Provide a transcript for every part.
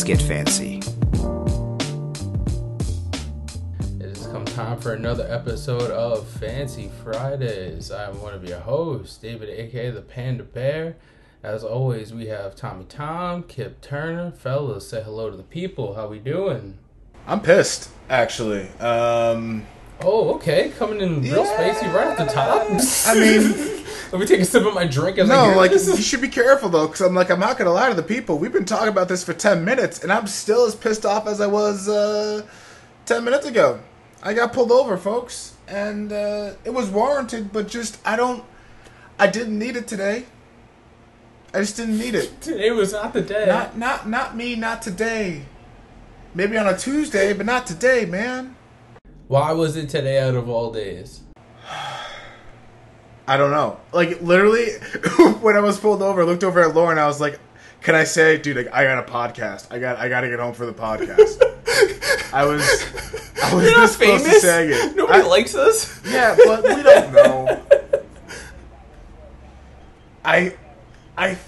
let's get fancy. It has come time for another episode of Fancy Fridays. I'm one of your hosts, David, aka the Panda Bear. As always, we have Tommy Tom, Kip Turner. Fellas, say hello to the people. How we doing? I'm pissed, actually. Um, Oh, okay. Coming in real Yeah. spacey right at the top. I mean, Let me take a sip of my drink as no, hear like this. you should be careful though, because I'm like I'm not gonna lie to the people. We've been talking about this for ten minutes, and I'm still as pissed off as I was uh, ten minutes ago. I got pulled over, folks, and uh, it was warranted, but just I don't, I didn't need it today. I just didn't need it. Today was not the day. Not, not, not me. Not today. Maybe on a Tuesday, but not today, man. Why was it today out of all days? I don't know. Like literally, when I was pulled over, I looked over at Lauren. I was like, "Can I say, dude? Like, I got a podcast. I got, I got to get home for the podcast." I was, I was You're not this close to famous. saying it. Nobody I- likes us. Yeah, but we don't know. I, I,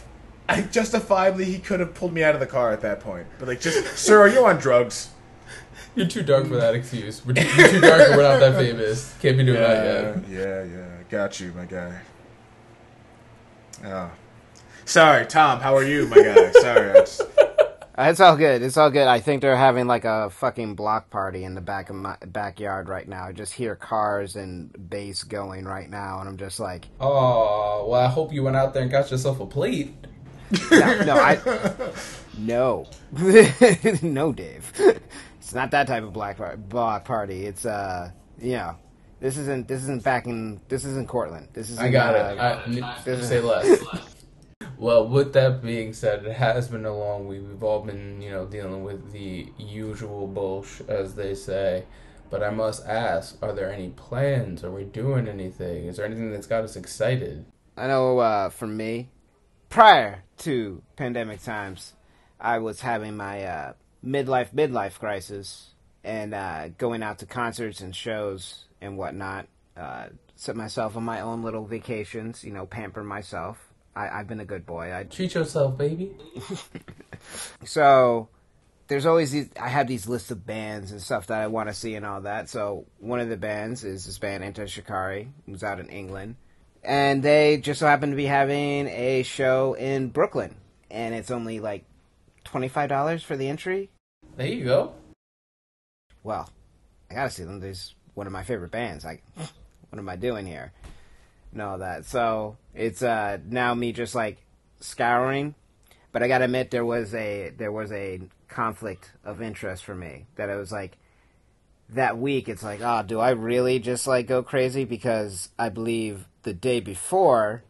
I justifiably he could have pulled me out of the car at that point. But like, just sir, are you on drugs? You're too dark for that excuse. We're too, you're too dark and we're not that famous. Can't be doing that yet. yeah, yeah. Got you, my guy. Oh. Sorry, Tom. How are you, my guy? Sorry. Just, It's all good. It's all good. I think they're having like a fucking block party in the back of my backyard right now. I just hear cars and bass going right now, and I'm just like, Oh, well, I hope you went out there and got yourself a plate. no, no, I, no, no, Dave. It's not that type of black par- block party. It's uh, you know, this isn't this isn't back in this isn't Cortland. This is I got it. I, n- say less. Well, with that being said, it has been a long week. We've all been, you know, dealing with the usual bullsh, as they say. But I must ask, are there any plans? Are we doing anything? Is there anything that's got us excited? I know uh, for me, prior to pandemic times, I was having my uh, midlife midlife crisis and uh, going out to concerts and shows and whatnot. Uh, set myself on my own little vacations, you know, pamper myself. I, I've been a good boy. I Treat yourself, baby. so there's always these i have these lists of bands and stuff that i want to see and all that so one of the bands is this band Enter Shikari, who's out in england and they just so happen to be having a show in brooklyn and it's only like $25 for the entry There you go. well i gotta see them there's one of my favorite bands. Like what am i doing here? And all that. So it's uh now me just like scouring. But i gotta admit there was a there was a conflict of interest for me. That it was like that week it's like oh do i really just like go crazy? Because i believe the day before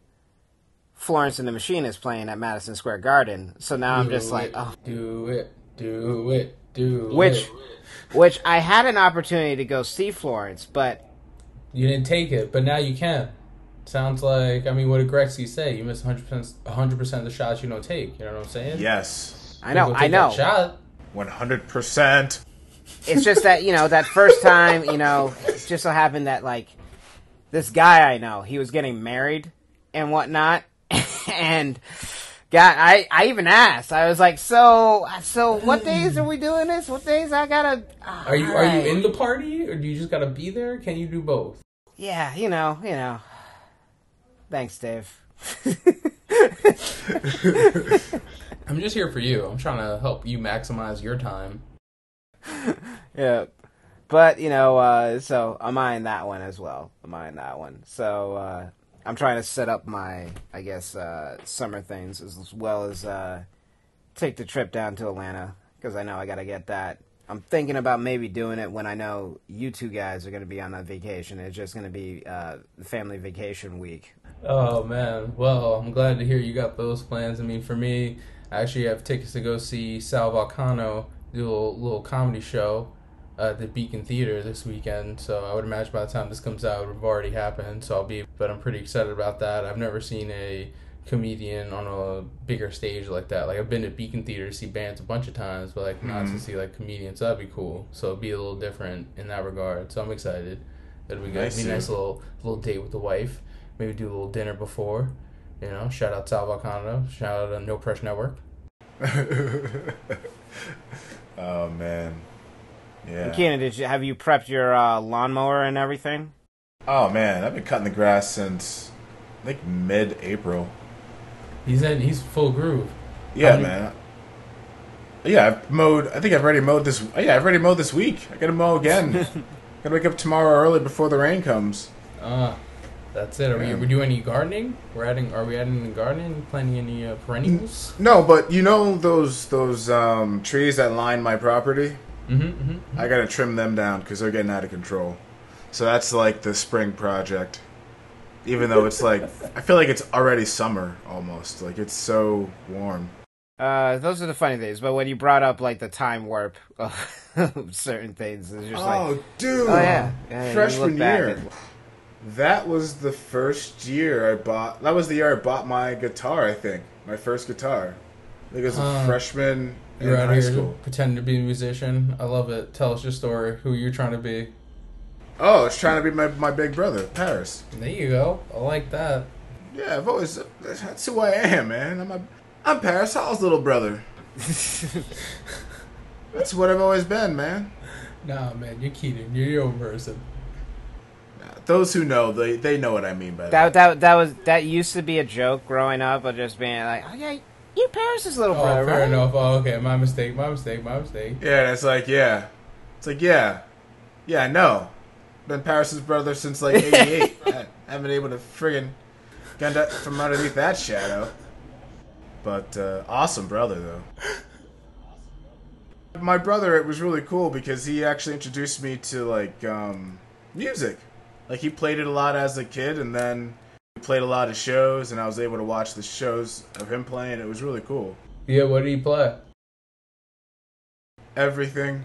florence and the machine is playing at madison square garden. So now i'm just like oh. do it, do it, do which which i had an opportunity to go see florence but You didn't take it, but now you can. Sounds like, I mean, what did Gretzky say? You miss 100%, 100% of the shots you don't take. You know what I'm saying? yes, i know i know Shot. one hundred percent. it's just that you know that first time you know it just so happened that like this guy i know he was getting married and whatnot and God, I, I even asked. I was like, so, so what days are we doing this? What days I gotta? oh, Are you are alright. you in the party or do you just gotta be there? Can you do both? Yeah, you know, you know. Thanks, Dave. I'm just here for you. I'm trying to help you maximize your time. yeah. But, you know, uh, so I'm eyeing that one as well. I'm eyeing that one. So, uh, I'm trying to set up my, I guess, uh, summer things as well as, uh, take the trip down to Atlanta. Because I know I gotta get that. I'm thinking about maybe doing it when I know you two guys are gonna be on a vacation. It's just gonna be, uh, family vacation week. Oh man. Well, I'm glad to hear you got those plans. I mean, for me, I actually have tickets to go see Sal Vulcano do a little comedy show at the Beacon Theater this weekend. So I would imagine by the time this comes out, it would have already happened. So I'll be, but I'm pretty excited about that. I've never seen a comedian on a bigger stage like that. Like I've been to Beacon Theater to see bands a bunch of times, but like not to mm-hmm. see like comedians. That'd be cool. So it'd be a little different in that regard. So I'm excited. It'll be good. Nice, be a nice little little date with the wife. Maybe do a little dinner before. You know, shout out Sal Vulcano. Shout out to No Pressure Network. Oh man. Yeah. Keenan, did you have you prepped your uh, lawnmower and everything? Oh man, I've been cutting the grass since I think mid-April. He's in. He's full groove. Yeah, How do- man. Yeah, I've mowed. I think I've already mowed this. Yeah, I've already mowed this week. I gotta mow again. gotta wake up tomorrow early before the rain comes. Ah, that's it. Are we, Yeah. are we doing any gardening? We're adding. Are we adding any gardening? Planting any uh, perennials? No, but you know those those um, trees that line my property. Mm-hmm. mm-hmm. I gotta trim them down because they're getting out of control. So that's like the spring project. Even though it's like, I feel like it's already summer almost. Like it's so warm. Uh, those are the funny things. But when you brought up like the time warp of certain things, it's just like, oh, dude! oh yeah, yeah freshman year. at- That was the first year I bought. That was the year I bought my guitar. I think my first guitar. I think it was a freshman in You're out high here school. pretending to be a musician. I love it. Tell us your story. Who you're trying to be. Oh, it's trying to be my my big brother, Paris. There you go. I like that. Yeah, I've always that's who I am, man. I'm a, I'm Paris Hall's little brother. That's what I've always been, man. Nah, man, you're Keaton. You're your own person. Those who know, they they know what I mean by That that. that that was that used to be a joke growing up of just being like, oh yeah, you're Paris's little Oh, brother, fair right? enough. Oh, okay. My mistake. My mistake. My mistake. Yeah, and it's like yeah, it's like yeah, yeah. No, been Paris's brother since like '88. I haven't been able to friggin' get out from underneath that shadow. But uh, awesome brother though. My brother, it was really cool because he actually introduced me to like um, music. Like he played it a lot as a kid, and then we played a lot of shows, and I was able to watch the shows of him playing. It was really cool. Yeah. What did he play? Everything.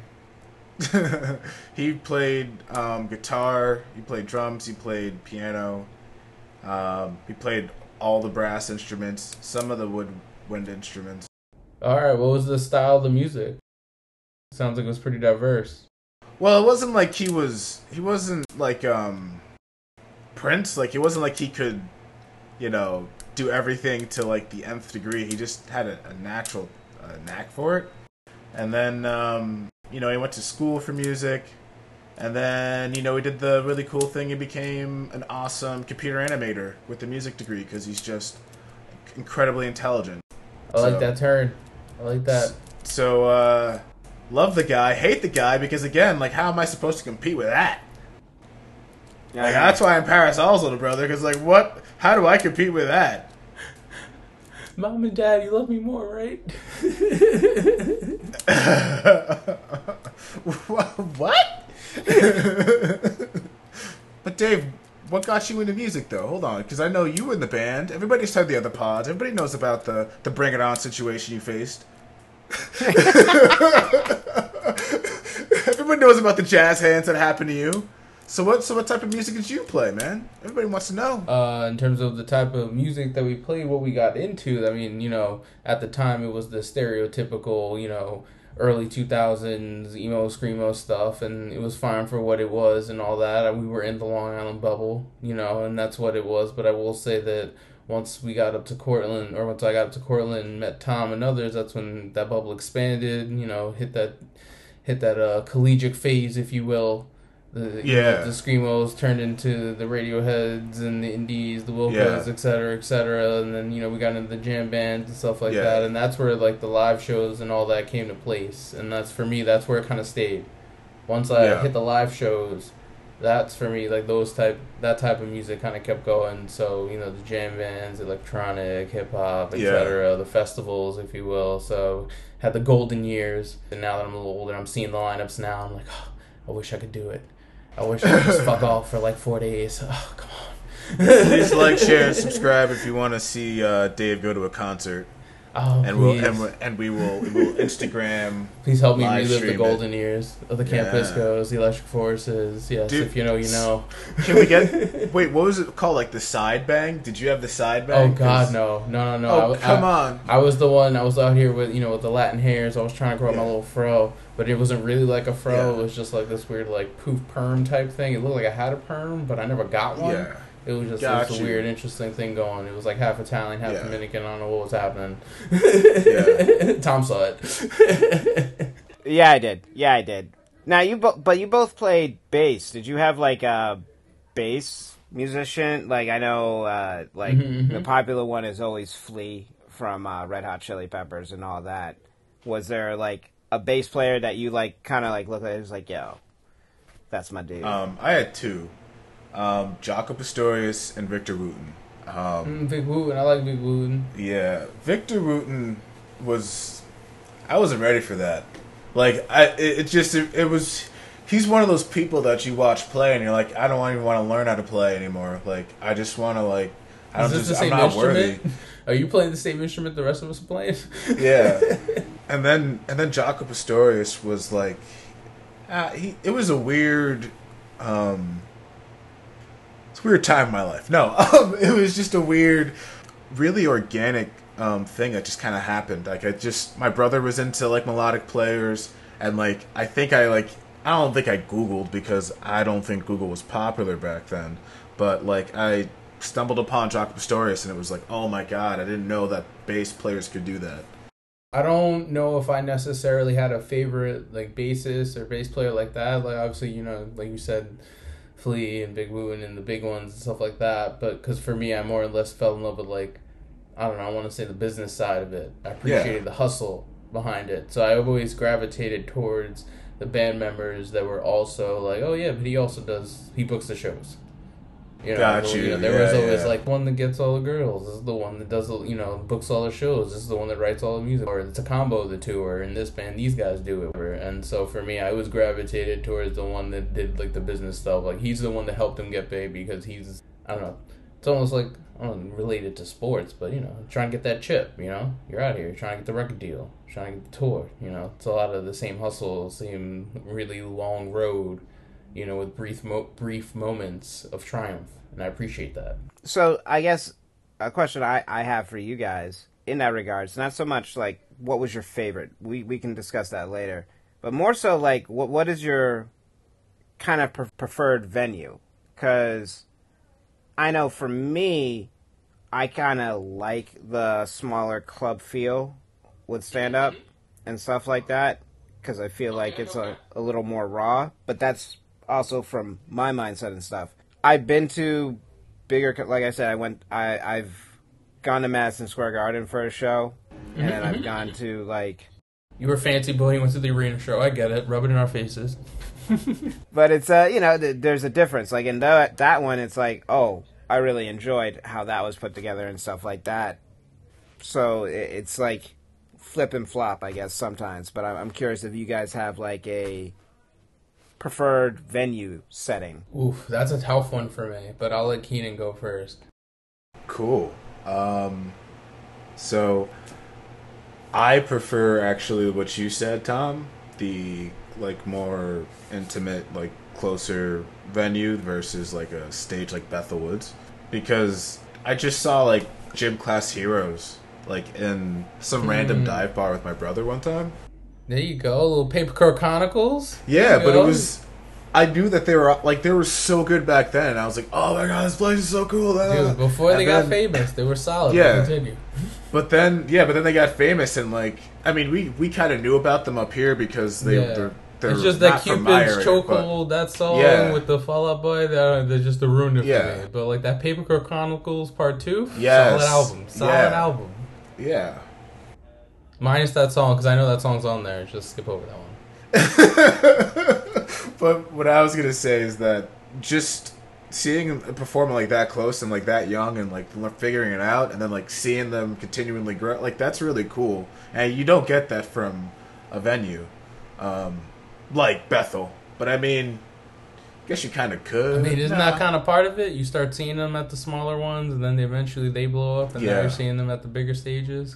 he played um, guitar. He played drums. He played piano. Um, he played all the brass instruments. Some of the woodwind instruments. All right. What was the style of the music? Sounds like it was pretty diverse. Well, it wasn't like he was. He wasn't like um, Prince. Like it wasn't like he could, you know, do everything to like the nth degree. He just had a, a natural uh, knack for it. And then um, you know he went to school for music. And then you know he did the really cool thing. He became an awesome computer animator with the music degree because he's just incredibly intelligent. I like So- that turn. I like that. So uh, love the guy, hate the guy because again, like how am I supposed to compete with that? Yeah, Like that's why I'm Paris All's little brother. Because like, what? How do I compete with that? Mom and Dad, you love me more, right? what? but Dave, what got you into music though? Hold on, because I know you were in the band. Everybody's heard the other pods. Everybody knows about the the Bring It On situation you faced. Everybody knows about the jazz hands that happened to you. So what? So what type of music did you play, man? Everybody wants to know. uh, in terms of the type of music that we played, what we got into. I mean, you know, at the time it was the stereotypical, you know, early two thousands emo screamo stuff, and it was fine for what it was and all that. We were in the Long Island bubble, you know, and that's what it was. But I will say that once we got up to Cortland, or once I got up to Cortland and met Tom and others, that's when that bubble expanded. You know, hit that hit that uh, collegiate phase, if you will. The, Yeah. the screamos turned into the Radioheads and the Indies, the Wilcos, Yeah. et cetera, et cetera, and then you know we got into the jam bands and stuff like Yeah. that, and that's where like the live shows and all that came to place, and that's for me. That's where it kind of stayed. Once I Yeah. hit the live shows, that's for me like those type that type of music kind of kept going. So you know the jam bands, electronic, hip hop, Yeah. etc. The festivals, if you will. So had the golden years, and now that I'm a little older, I'm seeing the lineups now. I'm like, oh, I wish I could do it. I wish I could just fuck off for like four days. Oh, come on. Please like, share, and subscribe if you want to see uh, Dave go to a concert. Oh, and we'll and, we and we will we will Instagram. Please help me relive the stream it. golden years of the Camp Yeah. The Electric Forest. Yes, Dude, if you know, you know. Can we get? Wait, what was it called? Like the side bang? Did you have the side bang? Oh God, no, no, no, no. Oh I, come I, on! I was the one. I was out here with you know with the Latin hairs. I was trying to grow out my little fro, but it wasn't really like a fro. Yeah. It was just like this weird like poof perm type thing. It looked like I had a perm, but I never got one. Yeah, It was just it was a weird, interesting thing going. It was like half Italian, half Yeah. Dominican. I don't know what was happening. Yeah. Tom saw it. Yeah, I did. Yeah, I did. Now you, bo- but you both played bass. Did you have like a bass musician? Like I know, uh, like Mhm, the popular one is always Flea from uh, Red Hot Chili Peppers and all that. Was there like a bass player that you like, kind of like looked at? It was like, yo, that's my dude. Um, I had two, um, Jaco Pastorius and Victor Wooten. Um, Mm, Vic Wooten, I like Vic Wooten. Yeah, Victor Wooten was. I wasn't ready for that. Like I, it, it just it, it was. He's one of those people that you watch play and you're like, I don't even want to learn how to play anymore. Like I just want to like. I don't just, I'm same not worthy. instrument? Are you playing the same instrument the rest of us are playing? yeah. And then and then Jaco Pastorius was like, uh, he it was a weird, um, it's weird time in my life. No, um, it was just a weird, really organic um, thing that just kind of happened. Like I just my brother was into like melodic players, and like I think I like I don't think I googled because I don't think Google was popular back then, but like I stumbled upon Jaco Pastorius and it was like, oh my god, I didn't know that bass players could do that. I don't know if I necessarily had a favorite like bassist or bass player like that. Like obviously, you know, like you said, Flea and Vic Wooten and the big ones and stuff like that. But because for me, I more or less fell in love with like I don't know. I want to say the business side of it. I appreciated the hustle behind it. So I always gravitated towards the band members that were also like, oh yeah, but he also does he books the shows. You know, Got the- you, know, there yeah, was always yeah. like one that gets all the girls. This is the one that does, the you know, books all the shows. This is the one that writes all the music. Or it's a combo of the two. Or in this band, these guys do it. And so for me, I was gravitated towards the one that did like the business stuff. Like he's the one that helped him get big because he's I don't know. It's almost like I don't know, related to sports, but you know, trying to get that chip. You know, you're out here trying to get the record deal, trying to get the tour. You know, it's a lot of the same hustle, same really long road. You know, with brief mo- brief moments of triumph, and I appreciate that. So I guess a question I, I have for you guys in that regard regards, not so much like what was your favorite. We we can discuss that later, but more so like what what is your kind of pre- preferred venue? Because I know for me, I kind of like the smaller club feel with stand up and stuff like that because I feel like it's a, a little more raw. But that's also from my mindset and stuff. I've been to bigger, like I said, I went, I, I've gone to Madison Square Garden for a show, and then I've gone to like, You were fancy boy. You went to the arena show. I get it. Rub it in our faces. but it's uh, you know, th- there's a difference. Like in that that one, it's like, oh, I really enjoyed how that was put together and stuff like that. So it, it's like flip and flop, I guess sometimes. But I'm, I'm curious if you guys have like a preferred venue setting. Oof, that's a tough one for me. But I'll let Keenan go first. Cool. Um, so I prefer actually what you said, Tom. The like more intimate, like closer venue versus like a stage like Bethel Woods, because I just saw like gym class heroes like in some random Hmm. dive bar with my brother one time. There you go. A little Papercut Chronicles. Yeah, but it was. I knew that they were like they were so good back then. And I was like, oh my god, this place is so cool. uh." Dude, before they And got famous, they were solid. Yeah. Continue. But then, yeah, but then they got famous, and like, I mean, we we kind of knew about them up here because they Yeah. they're, they're it's just that Cupid's chokehold, that song Yeah. with the Fall Out Boy, that they just ruined it for Yeah. me. But like that Papercut Chronicles Part Two, Yes. solid album, solid Yeah. album. Yeah. Minus that song because I know that song's on there. Just skip over that one. but what I was gonna say is that just seeing a performer like that close and like that young and like figuring it out, and then like seeing them continually grow, like that's really cool. And you don't get that from a venue um, like Bethel. But I mean, I guess you kind of could. I mean, isn't Nah. that kind of part of it? You start seeing them at the smaller ones, and then they eventually they blow up, and now Yeah. you're seeing them at the bigger stages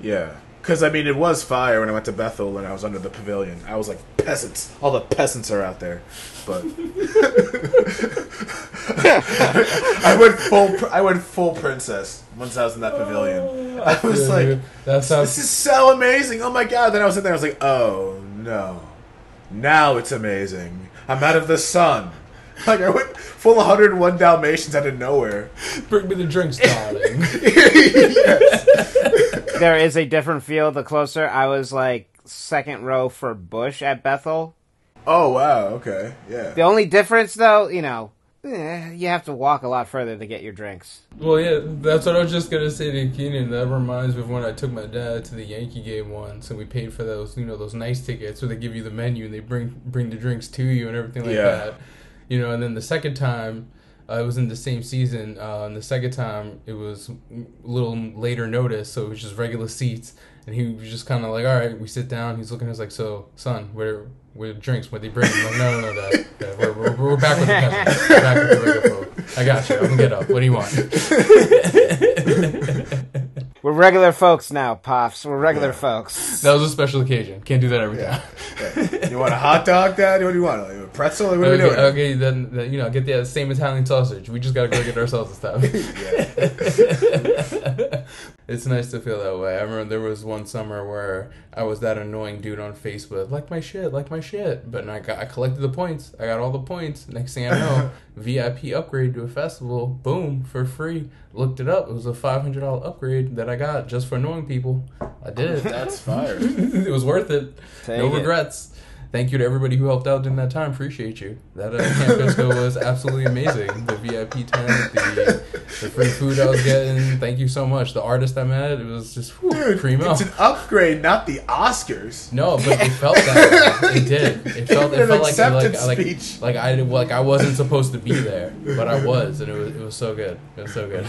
Yeah. Because, I mean, it was fire when I went to Bethel and I was under the pavilion. I was like, peasants. All the peasants are out there. But. I went full I went full princess once I was in that pavilion. I oh. was like, that sounds this is so amazing. Oh my god. Then I was in there, I was like, oh no. Now it's amazing. I'm out of the sun. Like, I went full 101 Dalmatians out of nowhere. bring me the drinks, darling. yes. there is a different feel the closer. I was like second row for Bush at Bethel. Oh wow, okay, yeah. The only difference, though, you know, eh, you have to walk a lot further to get your drinks. Well, yeah, that's what I was just gonna say to Keenan. That reminds me of when I took my dad to the Yankee game once, and we paid for those, you know, those nice tickets where they give you the menu and they bring bring the drinks to you and everything like Yeah. that. You know, and then the second time, uh, it was in the same season. Uh, and the second time, it was a little later notice, so it was just regular seats. And he was just kind of like, "All right, we sit down." He's looking at us like, "So, son, where where drinks? What they bring?" I'm like, "No, no, no, Dad. Dad, We're, we're, we're back with the. We're back with the regular folk. I got you. I'm gonna get up. What do you want?" We're regular folks now, Pops. We're regular Yeah. folks. That was a special occasion. Can't do that every Yeah. time. You want a hot dog, Dad? What do you want? Like a pretzel? What are we Okay, doing? okay, then, then you know, get the uh, same Italian sausage. We just gotta go get ourselves this time. it's nice to feel that way. I remember there was one summer where I was that annoying dude on Facebook, like my shit, like my shit. But I got, I collected the points. I got all the points. Next thing I know, VIP upgrade to a festival, boom, for free. Looked it up. It was a five hundred dollar upgrade that I got just for annoying people. I did it. That's fire. it was worth it. Take no it. regrets. Thank you to everybody who helped out during that time. Appreciate you. That uh, Camp Bisco was absolutely amazing. The VIP tent, the, the free food I was getting. Thank you so much. The artist I met, it was just whew, Dude, primo. it's an upgrade, not the Oscars. No, but it felt that way. It did. It felt. It An felt like like acceptance like, speech. like I like I wasn't supposed to be there, but I was, and it was it was so good. It was so good.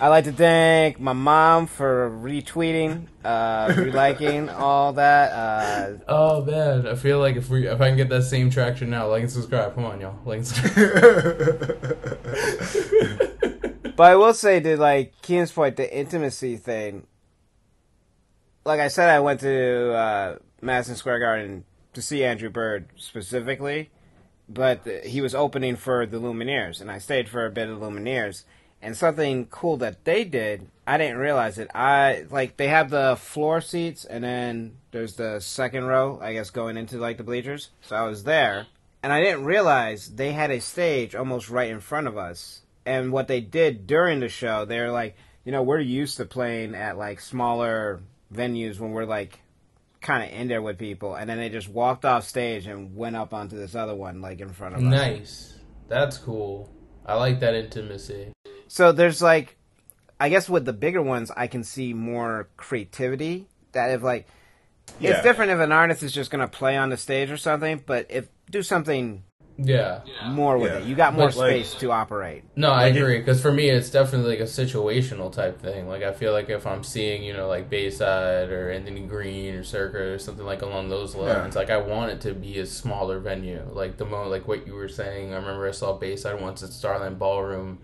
I'd like to thank my mom for retweeting, uh, reliking all that. Uh, Oh man, I feel like if we if I can get that same traction now, like and subscribe. Come on, y'all. Like but I will say, to like Keen's point, the intimacy thing. Like I said, I went to uh, Madison Square Garden to see Andrew Bird specifically, but he was opening for the Lumineers, and I stayed for a bit of Lumineers. And something cool that they did, I didn't realize it. I like they have the floor seats, and then there's the second row, I guess, going into like the bleachers. So I was there, and I didn't realize they had a stage almost right in front of us. And what they did during the show, they're like, you know, we're used to playing at like smaller venues when we're like kind of in there with people, and then they just walked off stage and went up onto this other one like in front of us. Nice. That's cool. I like that intimacy. So there's like, I guess with the bigger ones, I can see more creativity. That if like, Yeah. it's different if an artist is just gonna play on the stage or something, but if do something Yeah. more with Yeah. it, you got more But, like- space to operate. No, I agree. Because for me, it's definitely like a situational type thing. Like I feel like if I'm seeing, you know, like Bayside or Anthony Green or Circa or something like along those lines, like I want it to be a smaller venue. Like the mo, like what you were saying. I remember I saw Bayside once at Starland Ballroom,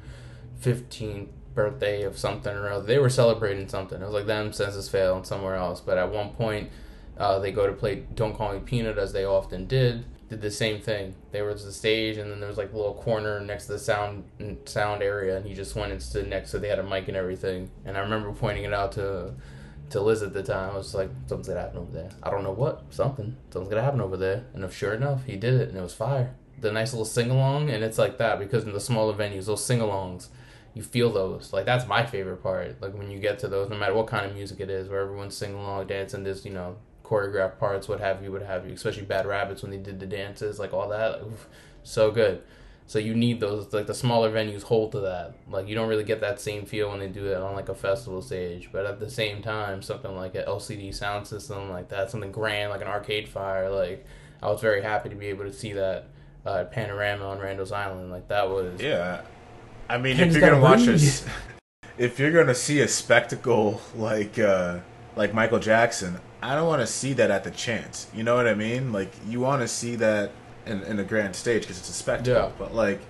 15th birthday of something or other. They were celebrating something. It was like them, Senses Fail, and somewhere else. But at one point, uh, they go to play Don't Call Me Peanut as they often did. Did the same thing. There was the stage, and then there was like a little corner next to the sound sound area, and he just went and stood next to. They had a mic and everything, and I remember pointing it out to to Liz at the time. I was like, "Something's gonna happen over there. I don't know what. Something. Something's gonna happen over there." And sure enough, he did it, and it was fire. The nice little sing along, and it's like that because in the smaller venues, those sing alongs, you feel those. Like that's my favorite part. Like when you get to those, no matter what kind of music it is, where everyone's singing along, dancing, this you know choreographed parts, what have you, what have you. Especially Bad Rabbits when they did the dances, like all that, like, oof, so good. So you need those. Like the smaller venues hold to that. Like you don't really get that same feel when they do it on like a festival stage. But at the same time, something like an LCD sound system like that, something grand like an Arcade Fire, like I was very happy to be able to see that uh, Panorama on Randall's Island. Like that was Yeah. I mean, Ken's if you're gonna watch ring. this, if you're gonna see a spectacle like uh, like Michael Jackson, I don't want to see that at the chance. You know what I mean? Like you want to see that in, in a grand stage because it's a spectacle. Yeah. But like,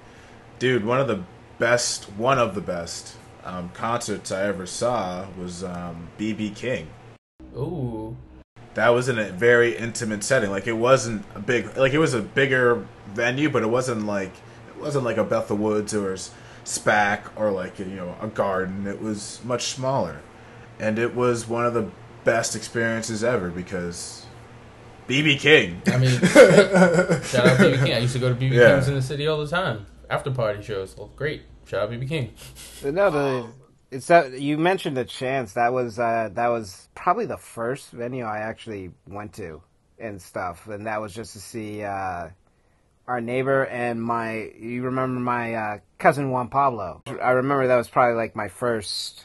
dude, one of the best, one of the best um, concerts I ever saw was um, BB King. ooh. That was in a very intimate setting. Like it wasn't a big, like it was a bigger venue, but it wasn't like it wasn't like a Bethel Woods or s- SPAC or like you know a garden. It was much smaller, and it was one of the best experiences ever because BB King. I mean, shout out BB King. I used to go to BB Yeah. King's in the city all the time. After party shows, oh, great. Shout out BB King. No, the it's that you mentioned the chance that was uh, that was probably the first venue I actually went to and stuff, and that was just to see uh, our neighbor and my. You remember my uh, cousin Juan Pablo? I remember that was probably like my first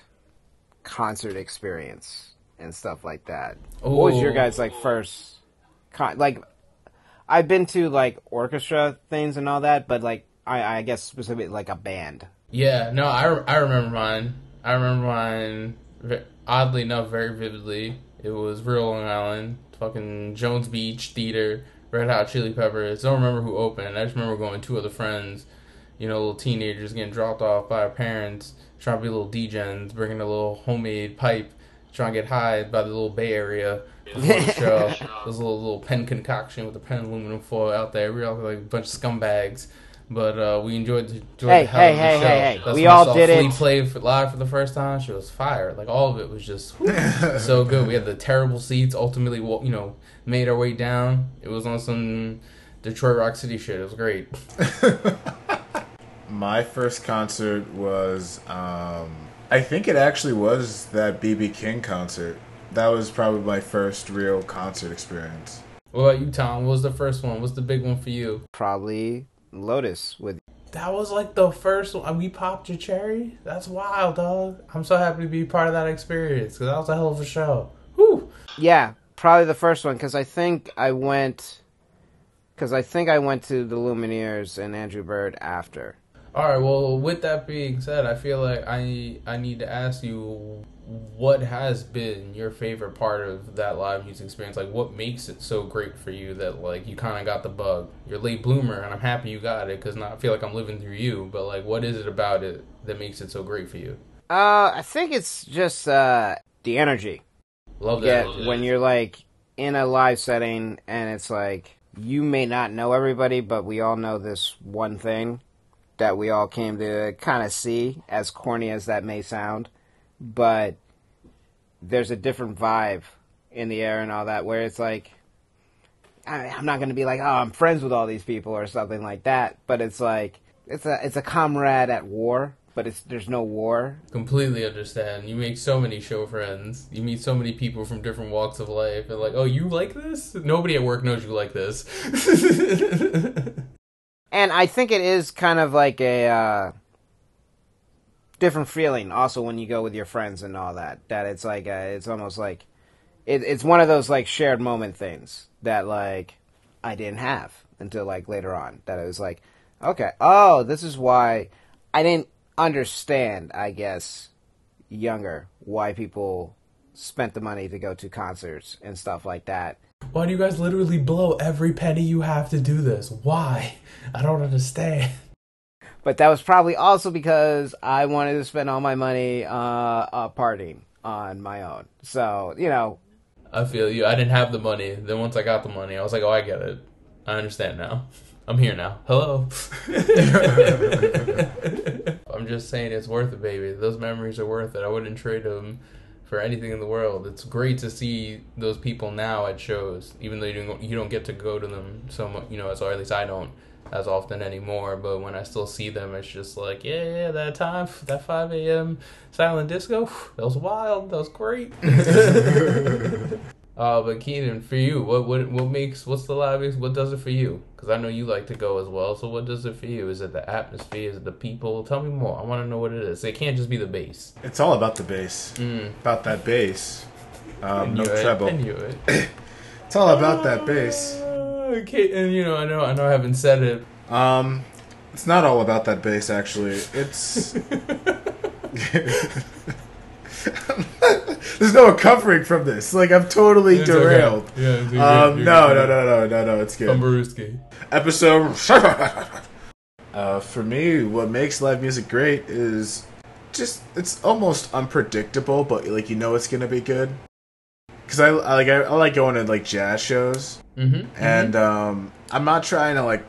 concert experience and stuff like that. What was your guys like first? Con- like, I've been to like orchestra things and all that, but like I, I guess specifically like a band. Yeah, no, I, re- I remember mine. I remember mine, oddly enough, very vividly. It was Real Long Island, fucking Jones Beach Theater, Red Hot Chili Peppers. Don't remember who opened. I just remember going with two other friends, you know, little teenagers getting dropped off by our parents, trying to be little degens, bringing a little homemade pipe, trying to get high by the little Bay Area the show. It was a little, little pen concoction with the pen aluminum foil out there. We were all like a bunch of scumbags. But uh, we enjoyed, the- enjoyed Hey, the hell hey, of the hey, show. hey, hey. That's We all did Flea it. play for, live for the first time. She was fire. Like all of it was just whew, so good. We had the terrible seats. Ultimately, you know, made our way down. It was on some Detroit Rock City shit. It was great. My first concert was, um, I think it actually was that BB King concert. That was probably my first real concert experience. What about you, Tom? What was the first one? What's the big one for you? Probably Lotus with That was like the first one. We popped your cherry. That's wild, dog. I'm so happy to be part of that experience because that was a hell of a show. Whew. Yeah, probably the first one because I think I went because I think I went to the Lumineers and Andrew Bird after. All right. Well, with that being said, I feel like I I need to ask you what has been your favorite part of that live music experience. Like, what makes it so great for you that like you kind of got the bug? You're late bloomer, and I'm happy you got it because I feel like I'm living through you. But like, what is it about it that makes it so great for you? Uh, I think it's just uh the energy. Love that. when you're like in a live setting and it's like you may not know everybody, but we all know this one thing that we all came to kind of see, as corny as that may sound, but there's a different vibe in the air and all that where it's like I, I'm not going to be like, oh, I'm friends with all these people or something like that, but it's like it's a it's a comrade at war, but it's there's no war. Completely understand. You make so many show friends. You meet so many people from different walks of life, and like, oh, you like this? Nobody at work knows you like this. And I think it is kind of like a uh, different feeling also when you go with your friends and all that. That it's like uh it's almost like it, it's one of those like shared moment things that like I didn't have until like later on. That it was like, okay, oh, this is why I didn't understand. I guess younger why people spent the money to go to concerts and stuff like that. Why do you guys literally blow every penny you have to do this? Why? I don't understand. But that was probably also because I wanted to spend all my money uh, uh partying on my own. So, you know, I feel you. I didn't have the money. Then once I got the money, I was like, oh, I get it. I understand now. I'm here now. Hello. I'm just saying it's worth it, baby. Those memories are worth it. I wouldn't trade them for anything in the world. It's great to see those people now at shows, even though you don't you don't get to go to them so much. You know, as or at least I don't as often anymore. But when I still see them, it's just like, yeah, yeah, that time, that 5 a.m. silent disco, that was wild. That was great. Uh, but Keenan, for you, what what what makes what's the live? What does it for you? Because I know you like to go as well. So what does it for you? Is it the atmosphere? Is it the people? Tell me more. I want to know what it is. It can't just be the bass. It's all about the bass. Mm. About that bass. Um, no it. treble. I knew it. It's all about that bass. Uh, okay, and you know, I know, I know, I haven't said it. Um, it's not all about that bass, actually. It's. There's no recovering from this. Like I'm totally It's okay. derailed. Yeah. dude, Um, you're- no, you're no, good. no, no, no, no. It's good. Episode. uh, for me, what makes live music great is just it's almost unpredictable, but like you know it's gonna be good. Cause I, I like I, I like going to like jazz shows, Mm-hmm. and um, I'm not trying to like.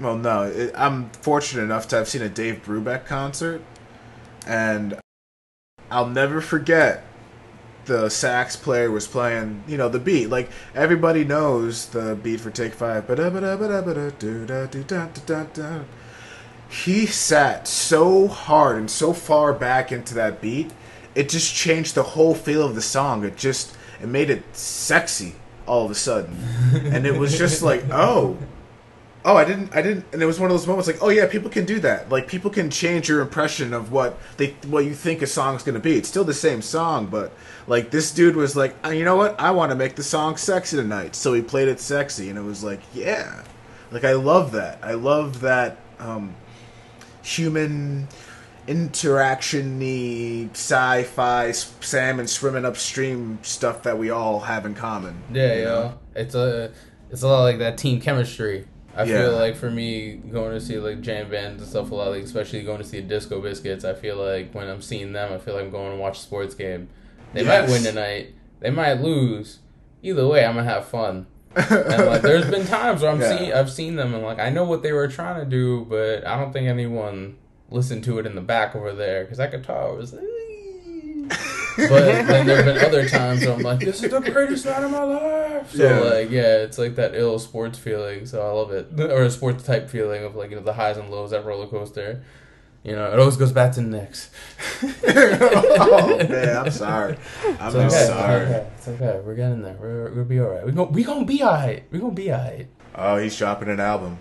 Well, no, it, I'm fortunate enough to have seen a Dave Brubeck concert, and I'll never forget the sax player was playing, you know, the beat. Like everybody knows the beat for Take Five. He sat so hard and so far back into that beat, it just changed the whole feel of the song. It just it made it sexy all of a sudden, and it was just like, oh, oh, I didn't, I didn't, and it was one of those moments like, oh yeah, people can do that. Like people can change your impression of what they, what you think a song's gonna be. It's still the same song, but like this dude was like, "Uh, you know what, I want to make the song sexy tonight, so he played it sexy, and it was like, yeah, like I love that. I love that um, human interaction-y sci-fi salmon swimming upstream stuff that we all have in common. Yeah, you yeah. know? It's a it's a lot like that team chemistry. I Yeah. feel like for me going to see like jam bands and stuff a lot, like especially going to see Disco Biscuits, I feel like when I'm seeing them, I feel like I'm going to watch a sports game. They Yes. might win tonight, they might lose. Either way, I'm gonna have fun. and like, there's been times where I'm Yeah. seeing, I've seen them, and like, I know what they were trying to do, but I don't think anyone listened to it in the back over there because that guitar was. Eh, but then there have been other times where I'm like, this is the greatest night of my life. So Yeah. like, yeah, it's like that ill sports feeling. So I love it, or a sports type feeling of like you know the highs and lows that roller coaster. You know, it always goes back to the Knicks. oh man, I'm sorry. I'm It's okay. sorry. It's okay. It's okay. We're getting there. We're, we're gonna be all right. We gonna we gonna be all right. We're gonna be all right. Oh, he's dropping an album.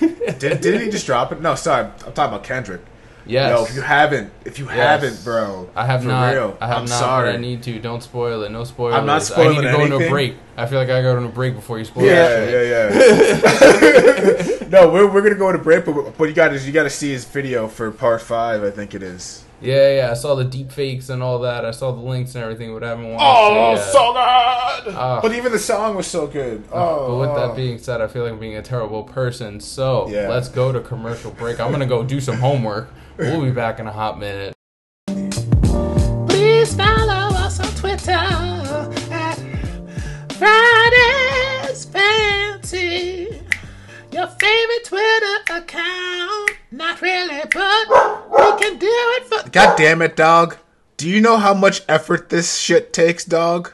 Did, didn't he just drop it? No, sorry. I'm talking about Kendrick. Yes. Yo, if you haven't, if you Yes. haven't, bro, I have not. real, I have I'm not. sorry. I need to. Don't spoil it. No spoilers. I'm not spoiling I need to go into a break. I feel like I go into a break before you spoil. It. Yeah, yeah, yeah. no, we're, we're gonna go to break, but but you got to you got to see his video for part five. I think it is. Yeah, yeah. I saw the deep fakes and all that. I saw the links and everything, but I haven't watched Oh, it yet. so good! Ah. but even the song was so good. Oh, But with oh. that being said, I feel like I'm being a terrible person. So Yeah. let's go to commercial break. I'm gonna go do some homework. We'll be back in a hot minute. Please follow us on Twitter at Fridays Fancy. Your favorite Twitter account. Not really, but we can do it for. God damn it, dog. Do you know how much effort this shit takes, dog?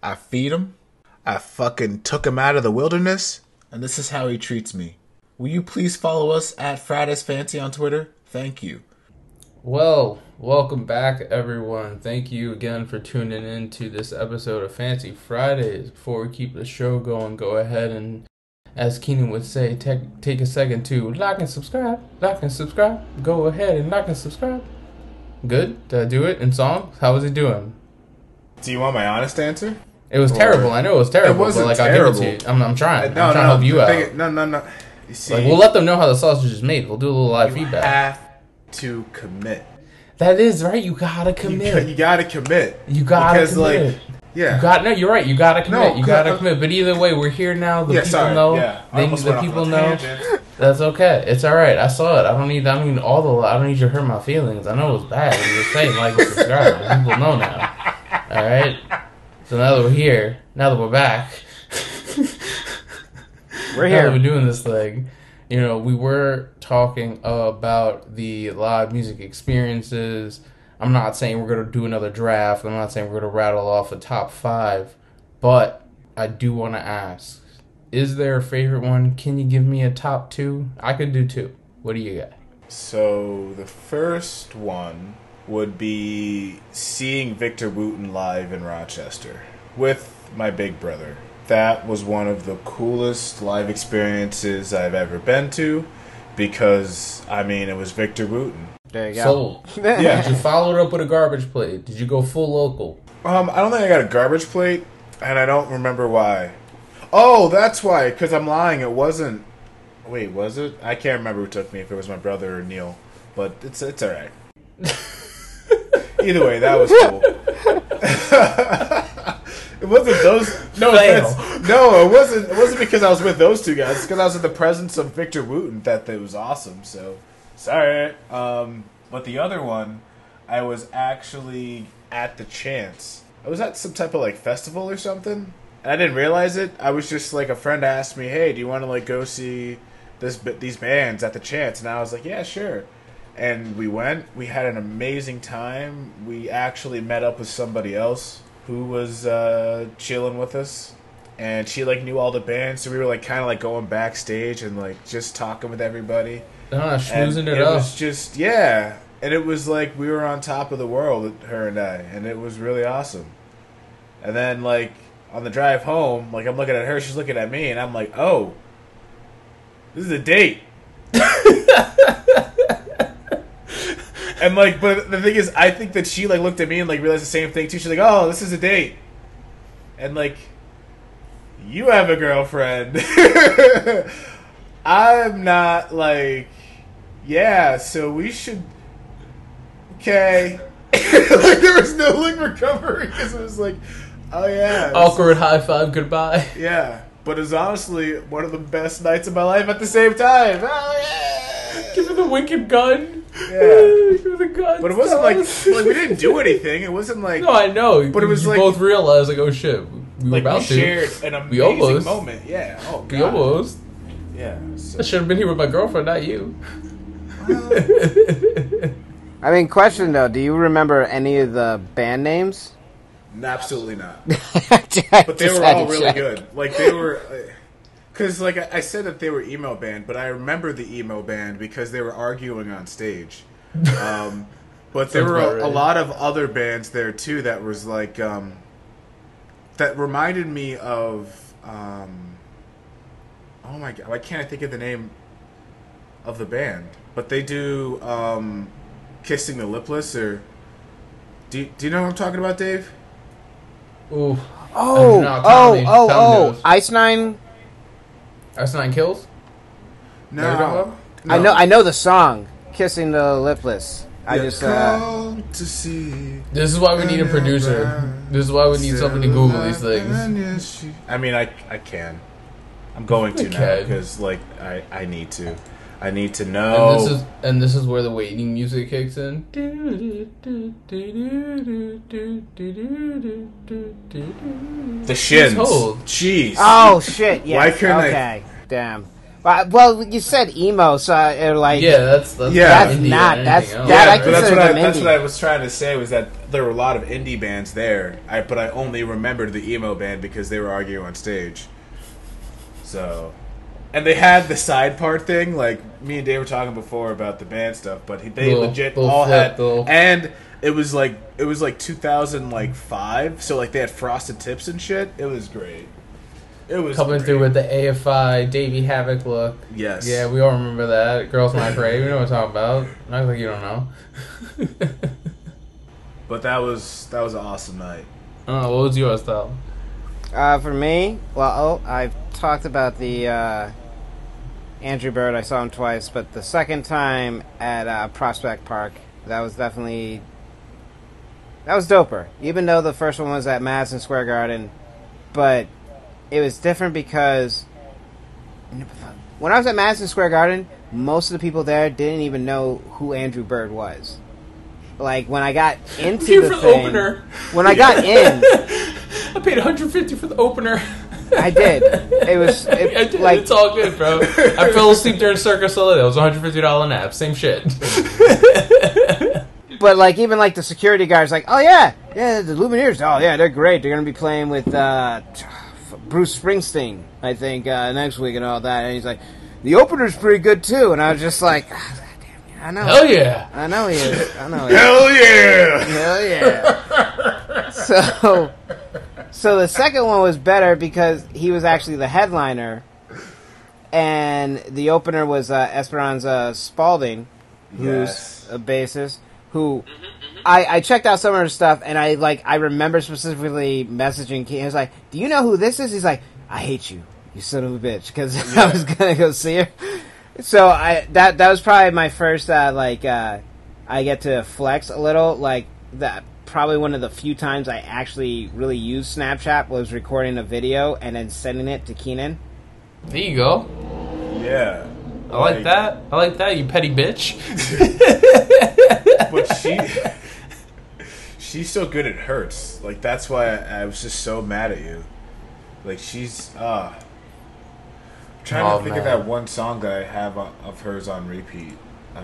I feed him. I fucking took him out of the wilderness. And this is how he treats me. Will you please follow us at Fridays Fancy on Twitter? Thank you. Well, welcome back, everyone. Thank you again for tuning in to this episode of Fancy Fridays. Before we keep the show going, go ahead and, as Keenan would say, take take a second to like and subscribe. Like and subscribe. Go ahead and like and subscribe. Good. Did I do it in song? How was it doing? Do you want my honest answer? It was Or- terrible. I know it was terrible. It wasn't but like I'll give it to terrible. you. I'm, I'm trying. Uh, no, I'm trying to help you out. thing- no, no, no. You see, Like we'll let them know how the sausage is made. We'll do a little live you feedback. have to commit. that is right. You gotta commit. you gotta commit. You gotta because, commit. like, yeah. You got no. You're right. You gotta commit. No, you gotta uh, commit. But either way, we're here now. The yeah, people sorry. know. Yeah. They, the people know. tangent. That's okay. It's all right. I saw it. I don't need. I don't need all the. I don't need you to hurt my feelings. I know it was bad. I'm just saying, like, and subscribe. People know now. All right. So now that we're here, now that we're back, We're now that we're doing this thing. You know, we were talking about the live music experiences. I'm not saying we're gonna do another draft. I'm not saying we're gonna rattle off a top five, but I do want to ask: Is there a favorite one? Can you give me a top two? I could do two. What do you got? So the first one would be seeing Victor Wooten live in Rochester with my big brother. That was one of the coolest live experiences I've ever been to because I mean it was Victor Wooten. There you go. Sold. Yeah. Did you follow it up with a garbage plate? Did you go full local? Um, I don't think I got a garbage plate, and I don't remember why. Oh, that's why. Because I'm lying. It wasn't. Wait, was it? I can't remember who took me. If it was my brother or Neil, but it's it's all right. Either way, that was cool. it wasn't those. No, no, it wasn't. It wasn't because I was with those two guys. It's because I was in the presence of Victor Wooten that it was awesome. So sorry. Um, but the other one, I was actually at the Chance. I was at some type of like festival or something. And I didn't realize it. I was just like a friend asked me, "Hey, do you want to like go see this these bands at the Chance?" And I was like, "Yeah, sure." And we went. We had an amazing time. We actually met up with somebody else who was uh, chilling with us, and she like knew all the bands. So we were like kind of like going backstage and like just talking with everybody. Ah, And schmoozing it, it up. was just yeah, and it was like we were on top of the world, her and I, and it was really awesome. And then like on the drive home, like I'm looking at her, she's looking at me, and I'm like, oh, this is a date. and like, but the thing is, I think that she like looked at me and like realized the same thing too. She's like, oh, this is a date, and like, you have a girlfriend. I'm not like, yeah, so we should. Okay. like there was no like recovery because it was like, oh yeah, Awkward high five goodbye. yeah. But it's honestly one of the best nights of my life at the same time. Oh Give yeah. her the wicked gun. Yeah. Give her the gun. But it wasn't like like we didn't do anything. It wasn't like No, I know. But it was you like- both realized like, oh shit, we were like about we to. shared an amazing We almost. moment. Yeah. Oh god. We almost. Yeah. So. I should have been here with my girlfriend, not you. I mean, question though, do you remember any of the band names? Absolutely not. but But they were all really good. Like they were, uh, because like I I said that they were emo band, but I remember the emo band because they were arguing on stage. Um, but there were about a, a lot of other bands there too that was like um, that reminded me of. Um, oh my god! Why can't I think of the name of the band? But they do um, "Kissing the Lipless" or. Do, do you know what I'm talking about, Dave? Ooh. Oh, No, oh, oh, oh! Ice Nine. Ice Nine Kills? No, Know what you're talking about? I know, I know the song "Kissing the Lipless." I just, uh, to see. This is why we need a producer. This is why we need somebody to Google these things. I mean, I I can. I'm going to now because like I I need to. I need to know. And know. this is and this is where the waiting music kicks in. the shins. hold. Jeez. oh shit! Yeah. Why couldn't I- okay. Damn. Well, well, you said emo, so it like Yeah, that's that's Yeah. not That's indie or not- anything that's- else. that yeah, I but that's consider what I, them that's indie. what I was trying to say was that there were a lot of indie bands there. I but I only remembered the emo band because they were arguing on stage. So, and they had the side part thing. Like me and Dave were talking before about the band stuff, but they Little- legit little all flip, had little- and it was like it was like 2000 like five. So like they had frosted tips and shit. It was great. It was coming great. through with the AFI Davey Havok look. yes. Yeah, we all remember that. Girls My Parade. We know what I'm talking about. I like you don't know. But that was that was an awesome night. oh, what was yours though? Uh, for me, well, oh, I've talked about the uh, Andrew Bird. I saw him twice, but the second time at uh, Prospect Park, that was definitely that was doper. Even though the first one was at Madison Square Garden, but it was different because when I was at Madison Square Garden, most of the people there didn't even know who Andrew Bird was. Like when I got into the for the thing, opener. when I got in, I paid 150 for the opener. I did. It was it, I did. like it's all good, bro. I fell asleep during Circus Soleil. It was 150 dollar nap. Same shit. But like even like the security guards, like, oh yeah, yeah, the Lumineers, oh yeah, they're great. They're gonna be playing with uh, Bruce Springsteen, I think, uh, next week and all that. And he's like, the opener's pretty good too. And I was just like, "Ah, damn, I know, Hell yeah. I know he is, I know he is. Hell yeah! Hell yeah. so, so the second one was better because he was actually the headliner, and the opener was uh, Esperanza Spalding, who's Yes. a bassist. Who I, I checked out some of her stuff, and I like I remember specifically messaging. Keith. He was like, "Do you know who this is?" He's like, "I hate you, you son of a bitch," because I was gonna go see her. So I that that was probably my first uh, like uh, I get to flex a little like that. Probably one of the few times I actually really used Snapchat was recording a video and then sending it to Keenan. There you go. Yeah. I like that. I like that, you petty bitch. But she she's so good it hurts. Like that's why I, I was just so mad at you. Like she's uh I'm trying Oh, to think man. of that one song that I have of hers on repeat. Uh,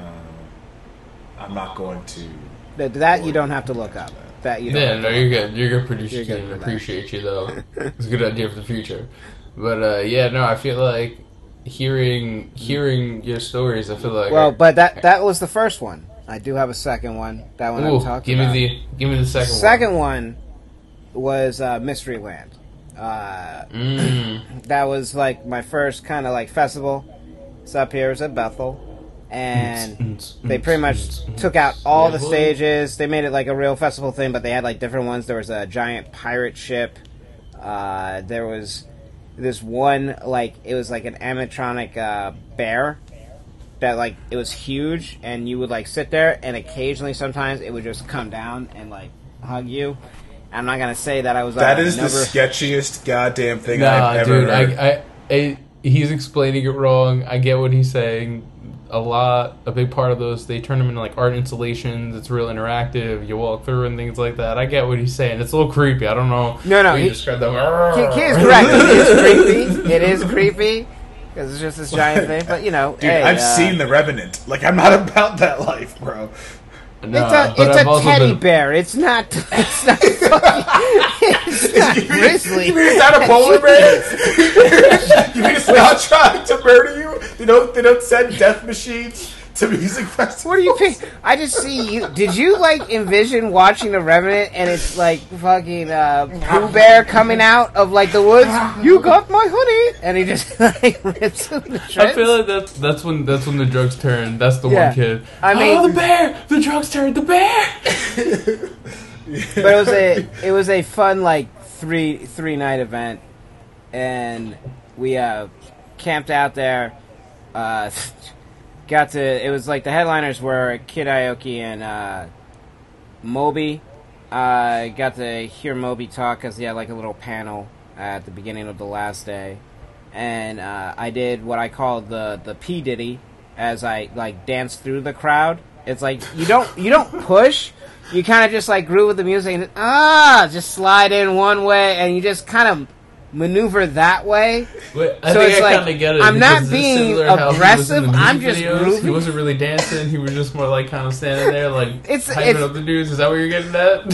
I'm not going to. That, that you don't have to look up. That you yeah, no, you're good. You're good producer. You're good team. for that. Appreciate you though. It's a good idea for the future. But uh, yeah, no, I feel like hearing hearing your stories, I feel like Well, but that that was the first one. I do have a second one. That one Ooh, I'm talking about. give about. me the give me the second, second one was uh, Mysteryland. Uh, one. Mm. that was like my first kind of like festival. It's up here. It's at Bethel, and they pretty much took out all the stages. They made it like a real festival thing, but they had like different ones. There was a giant pirate ship. Uh, there was this one like it was like an animatronic uh, bear that like it was huge, and you would like sit there, and occasionally sometimes it would just come down and like hug you. I'm not gonna say that I was. That uh, is the sketchiest goddamn thing Nah, I've ever dude, heard. I, I, I, he's explaining it wrong. I get what he's saying. A lot, a big part of those, they turn them into like art installations. It's real interactive. You walk through and things like that. I get what he's saying. It's a little creepy. I don't know. No, no, how you he- describe them. He, he is correct. It is creepy. It is creepy because it's just this giant thing. But you know, Dude, hey, I've uh, seen The Revenant. Like, I'm not about that life, bro. No, It's a it's I've a teddy been- bear. It's not. It's not. Fucking, it's not grizzly. You mean it's not a polar bear? you mean it's not trying to murder you? They don't. They don't send death machines to music festivals. What do you think? I just see you. Did you like envision watching the Revenant and it's like fucking uh, Pooh Bear coming out of like the woods? You got my honey, and he just like rips him to I feel like that's that's when that's when the drugs turn. That's the Yeah. one kid. I mean- oh, the bear! The drugs turned. The bear! but it was a it was a fun like three three night event, and we uh, camped out there. Uh, got to it was like the headliners were Kid Aoki and uh, Moby. Uh, got to hear Moby talk because he had like a little panel at the beginning of the last day, and uh, I did what I call the the P Diddy as I like danced through the crowd. It's like you don't you don't push, you kind of just like groove with the music and ah, just slide in one way, and you just kind of maneuver that way. But I So think it's I like, kind of get it. I'm not being similar how he was in aggressive, I'm just videos. He wasn't really dancing. He was just more like kind of standing there, like It's- hyping it's- up the dudes. Is that what you're getting at?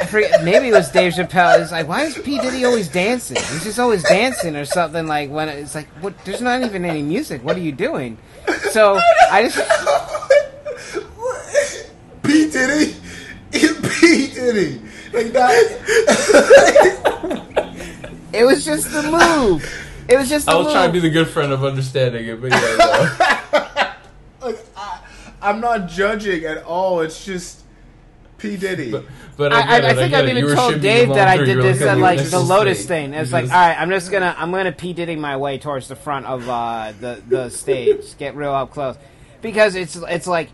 I forget, maybe it was Dave Chappelle. It's like, why is P Diddy always dancing? He's just always dancing or something. Like when it's like, what? There's not even any music. What are you doing? So I just P Diddy, P Diddy, like that. It was just the move. It was just the I was move. trying to be the good friend of understanding it, but yeah, no. like, I, I'm not judging at all. It's just P Diddy. but, but I, I, I, I think I've even You told Dave that I did this at "Oh, like the Lotus stage." thing. It's like, all right, I'm just gonna I'm gonna P Diddy my way towards the front of uh, the the stage, get real up close, because it's it's like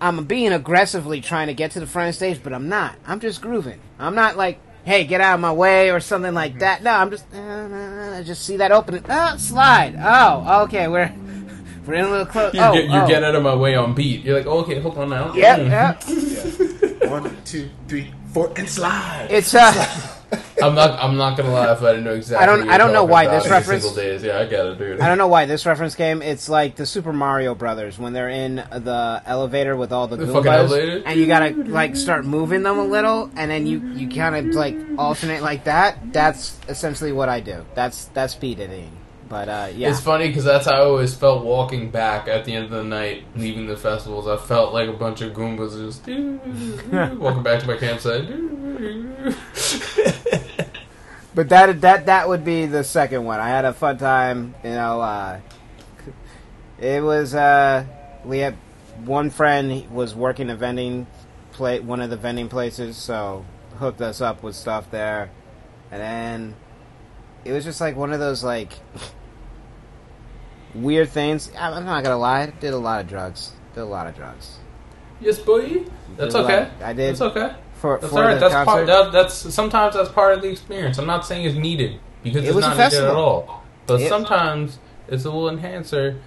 I'm being aggressively trying to get to the front of the stage, but I'm not. I'm just grooving. I'm not like, hey, get out of my way or something like that. No, I'm just uh, I just see that opening. Oh, slide. Oh, okay, we're we're in a little close. You, oh, get, you oh. get out of my way on beat. You're like, oh, okay, hold on now. Yep, Mm. yep. One, two, three, four, and slide. It's uh. I'm not. I'm not gonna lie if I didn't know exactly. I don't- I don't know why this reference- Single days. Yeah, I get it, dude. I don't know why this reference came. It's like the Super Mario Brothers when they're in the elevator with all the, The fucking Goombas, elevator? and you gotta like start moving them a little, and then you you kind of like alternate like that. That's essentially what I do. That's that's P Diddy. But uh, yeah, It's funny because that's how I always felt walking back at the end of the night, leaving the festivals. I felt like a bunch of Goombas just walking back to my campsite. but that that that would be the second one. I had a fun time. You know, uh, it was uh, we had one friend was working a vending plate, one of the vending places, so hooked us up with stuff there, and then it was just like one of those like weird things. I'm not gonna lie, did a lot of drugs. Did a lot of drugs. yes, boy. That's okay. I did That's okay. for That's for all right. That's concert. part. That, that's sometimes that's part of the experience. I'm not saying it's needed because It it's not needed at all. But It- sometimes it's a little enhancer,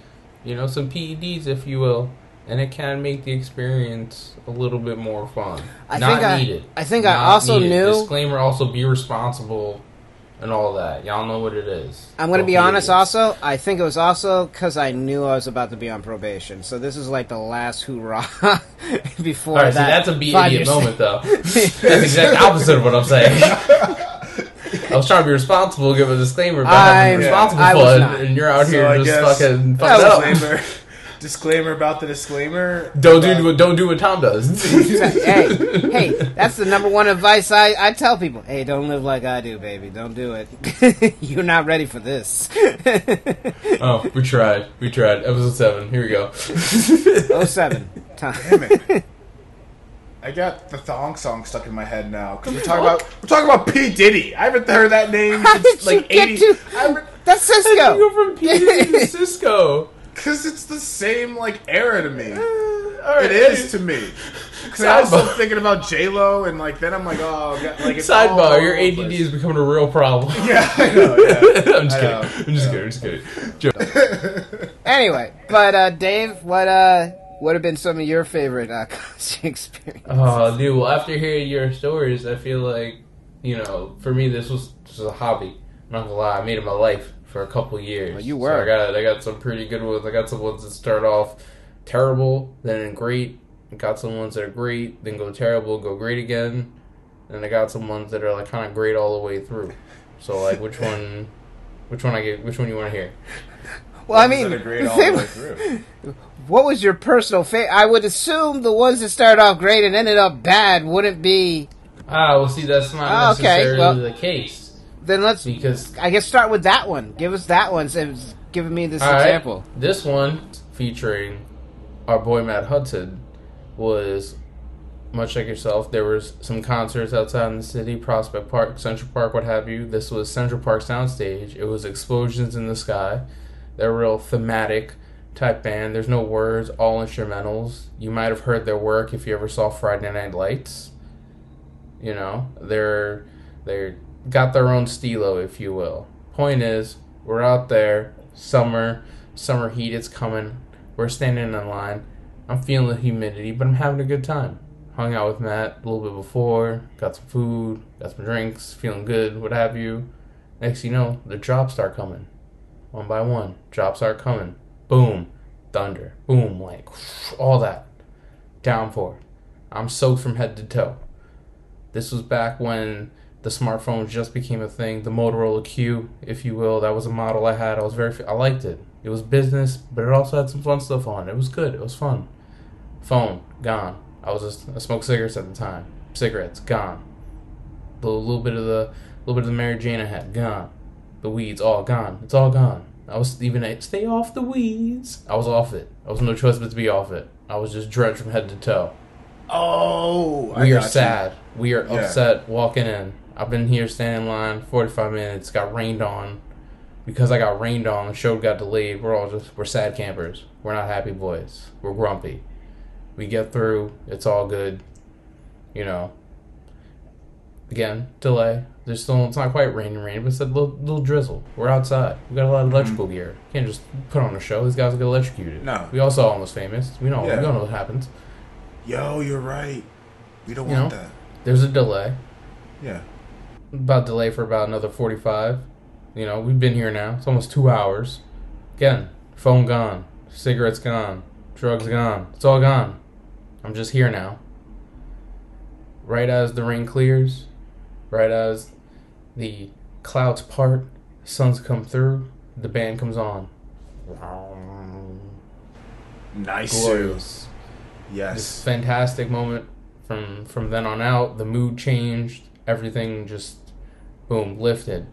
you know, some PEDs, if you will, and it can make the experience a little bit more fun. I not think I- needed. I think I also needed. knew- Disclaimer: Also, be responsible and all that. Y'all know what it is. I'm going to be honest. idiots. Also, I think it was also because I knew I was about to be on probation. So this is like the last hoorah before All right, that. so that's a be idiot moment, though. that's the exact opposite of what I'm saying. I was trying to be responsible, give a disclaimer about I'm- having responsible I was fun, not. and you're out So here I just guess- fucking That up. disclaimer, disclaimer about the disclaimer. Don't About- do don't do what Tom does. hey, hey, that's the number one advice I, I tell people. Hey, don't live like I do, baby. Don't do it. You're not ready for this. oh, we tried. We tried. Episode seven. Here we go. oh seven. Time. Damn it. I got the thong song stuck in my head now because we're talking about we're talking about P Diddy. I haven't heard that name How since did like you get eighty. to- I haven't That's How did you go from Peter to Sisqo? Because it's the same like era to me. All right. It is to me. Because I was still thinking about J Lo and like then I'm like oh God, like it's Sidebar: Your ADD place. is becoming a real problem. Yeah, I know. Yeah. I'm just I kidding. know. I'm just kidding. I'm just kidding. Joke. Anyway, but uh, Dave, what uh, what have been some of your favorite uh, concert experience? Oh, dude. Well, after hearing your stories, I feel like, you know, for me, this was just a hobby. I'm not gonna lie, I made it my life for a couple years. Well, you So were. I got, I got some pretty good ones. I got some ones that start off terrible, then great. I got some ones that are great, then go terrible, go great again. And I got some ones that are like kind of great all the way through. So like, which one? Which one I get? Which one you want to hear? Well, I mean, that are great the all the thing- way through. what was your personal favorite? I would assume the ones that started off great and ended up bad wouldn't be. Ah, well, see, that's not okay, necessarily well- the case Then let's, because I guess, start with that one. Give us that one. Since giving me this All right. example. This one featuring our boy Matt Hudson was much like yourself. There was some concerts outside in the city, Prospect Park, Central Park, what have you. This was Central Park Soundstage. It was explosions in the sky. They're real thematic type band. There's no words, all instrumentals. You might have heard their work if you ever saw Friday Night Lights. You know, they're they're got their own stilo, if you will. Point is, we're out there, summer, summer heat, it's coming. We're standing in line. I'm feeling the humidity, but I'm having a good time. Hung out with Matt a little bit before, got some food, got some drinks, feeling good, what have you. Next you know, the drops start coming. One by one. Drops start coming. Boom. Thunder. Boom. Like, all that. Downpour. I'm soaked from head to toe. This was back when the smartphone just became a thing. The Motorola Q, if you will, that was a model I had. I was very, I liked it. It was business, but it also had some fun stuff on it. It was good. It was fun. Phone gone. I was just I smoked cigarettes at the time. Cigarettes gone. The little bit of the little bit of the Mary Jane I had gone. The weeds all gone. It's all gone. I was even a, stay off the weeds. I was off it. I was no choice but to be off it. I was just drenched from head to toe. Oh, I We are got you. sad. We are Yeah. upset walking in. I've been here standing in line 45 minutes, got rained on. Because I got rained on, the show got delayed. We're all just, we're sad campers. We're not happy boys. We're grumpy. We get through. It's all good. You know. Again, delay. There's still, it's not quite raining, rain, but it's a little, little drizzle. We're outside. We got a lot of electrical mm. gear. Can't just put on a show. These guys will get electrocuted. No. We all saw Almost Famous. We know, Yeah. we don't know what happens. Yo, you're right. We don't You want know? that. There's a delay. Yeah. About delay for about another 45 you know we've been here now. It's almost two hours. Again phone gone cigarettes gone drugs gone. It's all gone. I'm just here now. Right as the rain clears right as the clouds part suns come through the band comes on. Wow. Nice. glorious. this Yes. fantastic moment from from then on out. The mood changed everything just boom lifted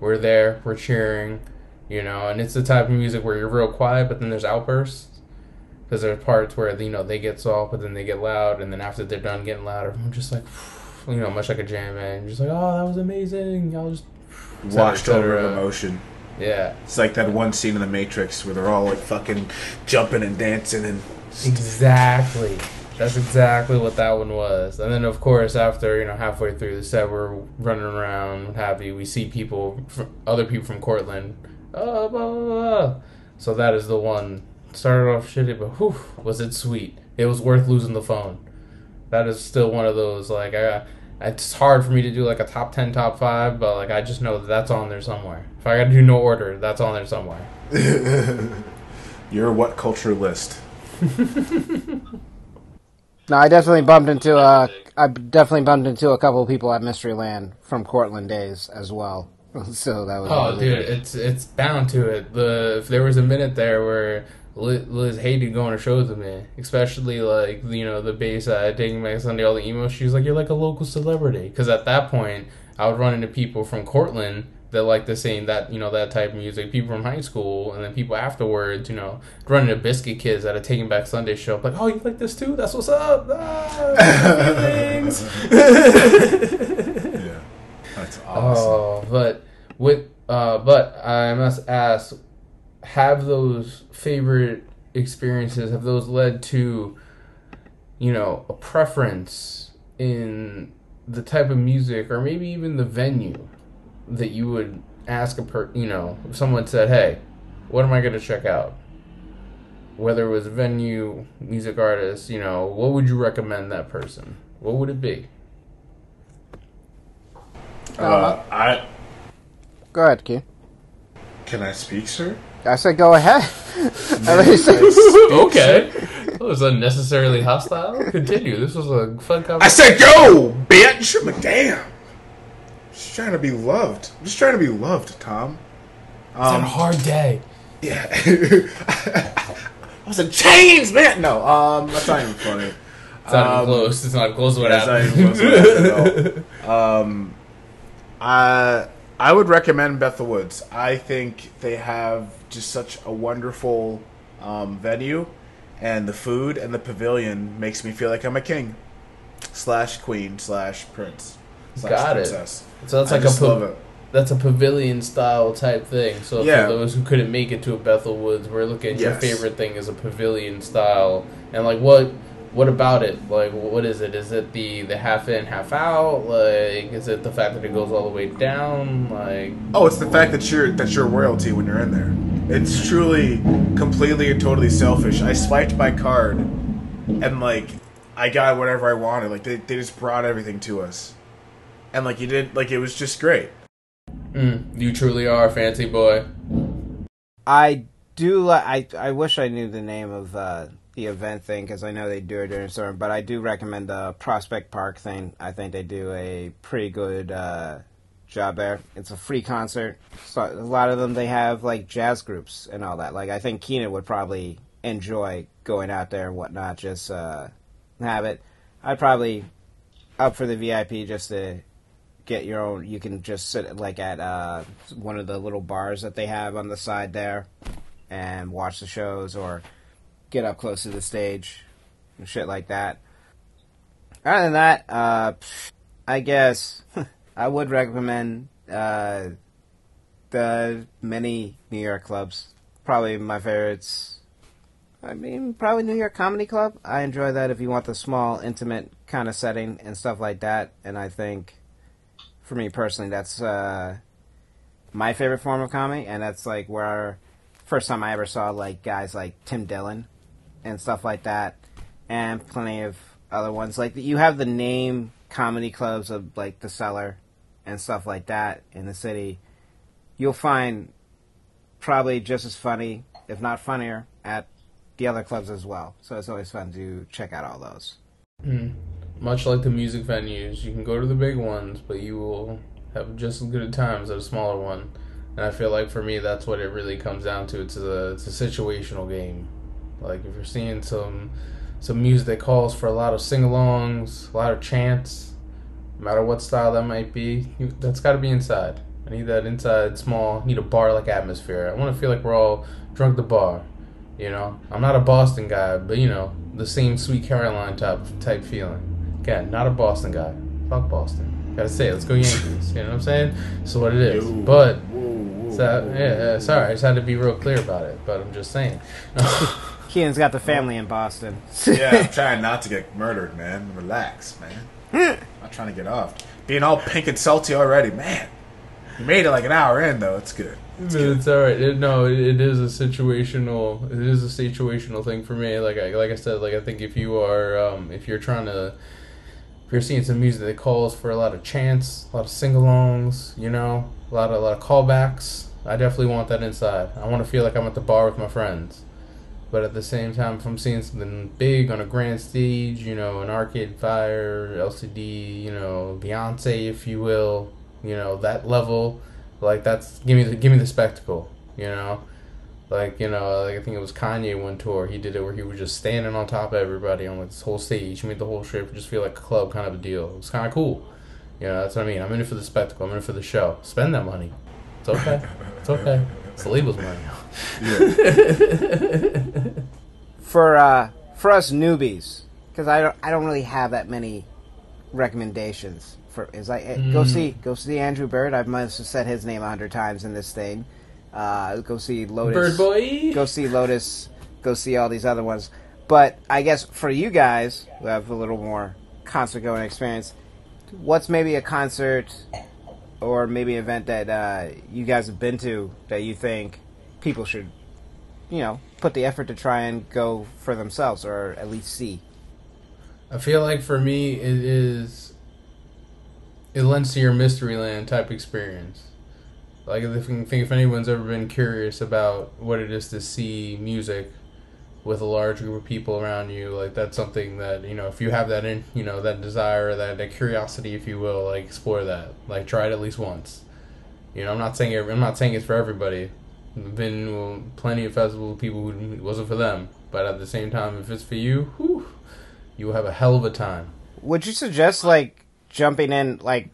we're there we're cheering you know and it's the type of music where you're real quiet but then there's outbursts because there's parts where you know they get soft but then they get loud and then after they're done getting louder i'm just like you know much like a jam band just like oh that was amazing i'll just Washed cetera, over cetera. emotion. yeah It's like that one scene in The Matrix where they're all like fucking jumping and dancing and. Exactly. That's exactly what that one was. And then, of course, after you know halfway through the set, we're running around, what have you. We see people, other people from Cortland. Oh, blah, blah, blah. So that is the one. Started off shitty, but whew, was it sweet? It was worth losing the phone. That is still one of those like I. It's hard for me to do like a top ten, top five, but like I just know that that's on there somewhere. If I got to do no order, that's on there somewhere. Your what culture list? No, I definitely bumped into a, I definitely bumped into a couple of people at Mysteryland from Cortland days as well. so that was Oh, dude, good. it's it's bound to it. The if there was a minute there where Liz, Liz hated going to shows with me, especially like you know the Bayside, taking uh, back Sunday, all the emo. She was like, "You're like a local celebrity," because at that point I would run into people from Cortland that like the same that you know that type of music. People from high school, and then people afterwards, you know, running into Biscuit Kids at a Taking Back Sunday show. Like, oh, you like this too? That's what's up. Ah, feelings. Yeah, that's awesome. Oh, but with uh, but I must ask, have those favorite experiences have those led to, you know, a preference in the type of music or maybe even the venue that you would ask a per you know if someone said, hey, what am I going to check out? Whether it was venue, music artist, you know, what would you recommend that person? What would it be? Uh, I Go ahead, Q. can I speak, sir? I said go ahead. I already said- okay. That was unnecessarily hostile. Continue. This was a fun conversation I said go, bitch. I'm damn. Just trying to be loved. I'm just trying to be loved, Tom. Um, it's a hard day. Yeah. I was in chains, man. No, um, that's not even funny. It's not Um, even close. It's not close to what not happened. even close to what happened. Um, I I would recommend Bethel Woods. I think they have just such a wonderful um, venue, and the food and the pavilion makes me feel like I'm a king, slash queen, slash prince, Got it. so that's I like a pa- love it. that's a pavilion style type thing. So Yeah. for those who couldn't make it to a Bethel Woods, we're looking. Your Yes. favorite thing is a pavilion style, and like what. What about it? Like, what is it? Is it the the half in, half out? Like, is it the fact that it goes all the way down? Like, Oh, it's the fact that you're that you're royalty when you're in there. It's truly, completely and totally selfish. I swiped my card, and like, I got whatever I wanted. Like they, they just brought everything to us, and like you did, like it was just great. mm, you truly are a fancy boy. I do. Li- I I wish I knew the name of uh, the event thing because I know they do it during summer. But I do recommend the Prospect Park thing. I think they do a pretty good uh, job there. It's a free concert. So a lot of them they have like jazz groups and all that. Like I think Keenan would probably enjoy going out there and whatnot. Just uh, have it. I'd probably up for the VIP just to get your own. You can just sit like at uh, one of the little bars that they have on the side there, and watch the shows or get up close to the stage and shit like that. Other than that, uh, I guess I would recommend uh, the many New York clubs. Probably my favorites. I mean, probably New York Comedy Club. I enjoy that if you want the small, intimate kind of setting and stuff like that. And I think, for me personally, that's uh, my favorite form of comedy. And that's like where first time I ever saw like guys like Tim Dillon and stuff like that, and plenty of other ones. Like you have the name comedy clubs of like the Cellar and stuff like that in the city. You'll find probably just as funny, if not funnier, at the other clubs as well. So it's always fun to check out all those. Mm. Much like the music venues, you can go to the big ones, but you will have just as good a times at a smaller one. And I feel like for me, that's what it really comes down to. It's a it's a situational game. Like if you're seeing some some music that calls for a lot of sing-alongs, a lot of chants, no matter what style that might be, you, that's got to be inside. I need that inside small. Need a bar-like atmosphere. I want to feel like we're all drunk the bar. You know, I'm not a Boston guy, but you know, the same Sweet Caroline type type feeling. Again, not a Boston guy. Fuck Boston. Gotta say, it. let's go Yankees. You know what I'm saying? So what it is. Yo. But Whoa, whoa, so, whoa, yeah, uh, sorry, I just had to be real clear about it. But I'm just saying. Keenan's got the family in Boston. yeah, I'm trying not to get murdered, man. Relax, man. I'm trying to get off. Being all pink and salty already, man. You made it like an hour in, though. It's good. It's, it's all right. It, no, it, it is a situational. It is a situational thing for me. Like I like I said, like I think if you are um, if you're trying to if you're seeing some music that calls for a lot of chants, a lot of sing-alongs, you know, a lot of a lot of callbacks, I definitely want that inside. I want to feel like I'm at the bar with my friends. But at the same time, if I'm seeing something big on a grand stage, you know, an Arcade Fire, LCD, you know, Beyonce, if you will, you know, that level, like that's give me the give me the spectacle, you know. Like you know, like I think it was Kanye one tour. He did it where he was just standing on top of everybody on like this whole stage. He made the whole trip just feel like a club kind of a deal. It was kind of cool. You know, that's what I mean. I'm in it for the spectacle. I'm in it for the show. Spend that money. It's okay. It's okay. It's the label's money. for uh, for us newbies, because I don't I don't really have that many recommendations. For is I eh, go Mm. see go see Andrew Bird. I've must have said his name a hundred times in this thing. Uh, go see Lotus. Bird boy. Go see Lotus. Go see all these other ones. But I guess for you guys who have a little more concert going experience, what's maybe a concert or maybe an event that uh, you guys have been to that you think people should, you know, put the effort to try and go for themselves or at least see? I feel like for me, it is. It lends to your Mysteryland type experience. Like, if if anyone's ever been curious about what it is to see music with a large group of people around you, like that's something that you know, if you have that in, you know, that desire, that that curiosity, if you will, like explore that. Like, try it at least once. You know, I'm not saying I'm not saying it's for everybody. Been plenty of festivals with people who wasn't for them, but at the same time, if it's for you, whew, you will have a hell of a time. Would you suggest like jumping in, like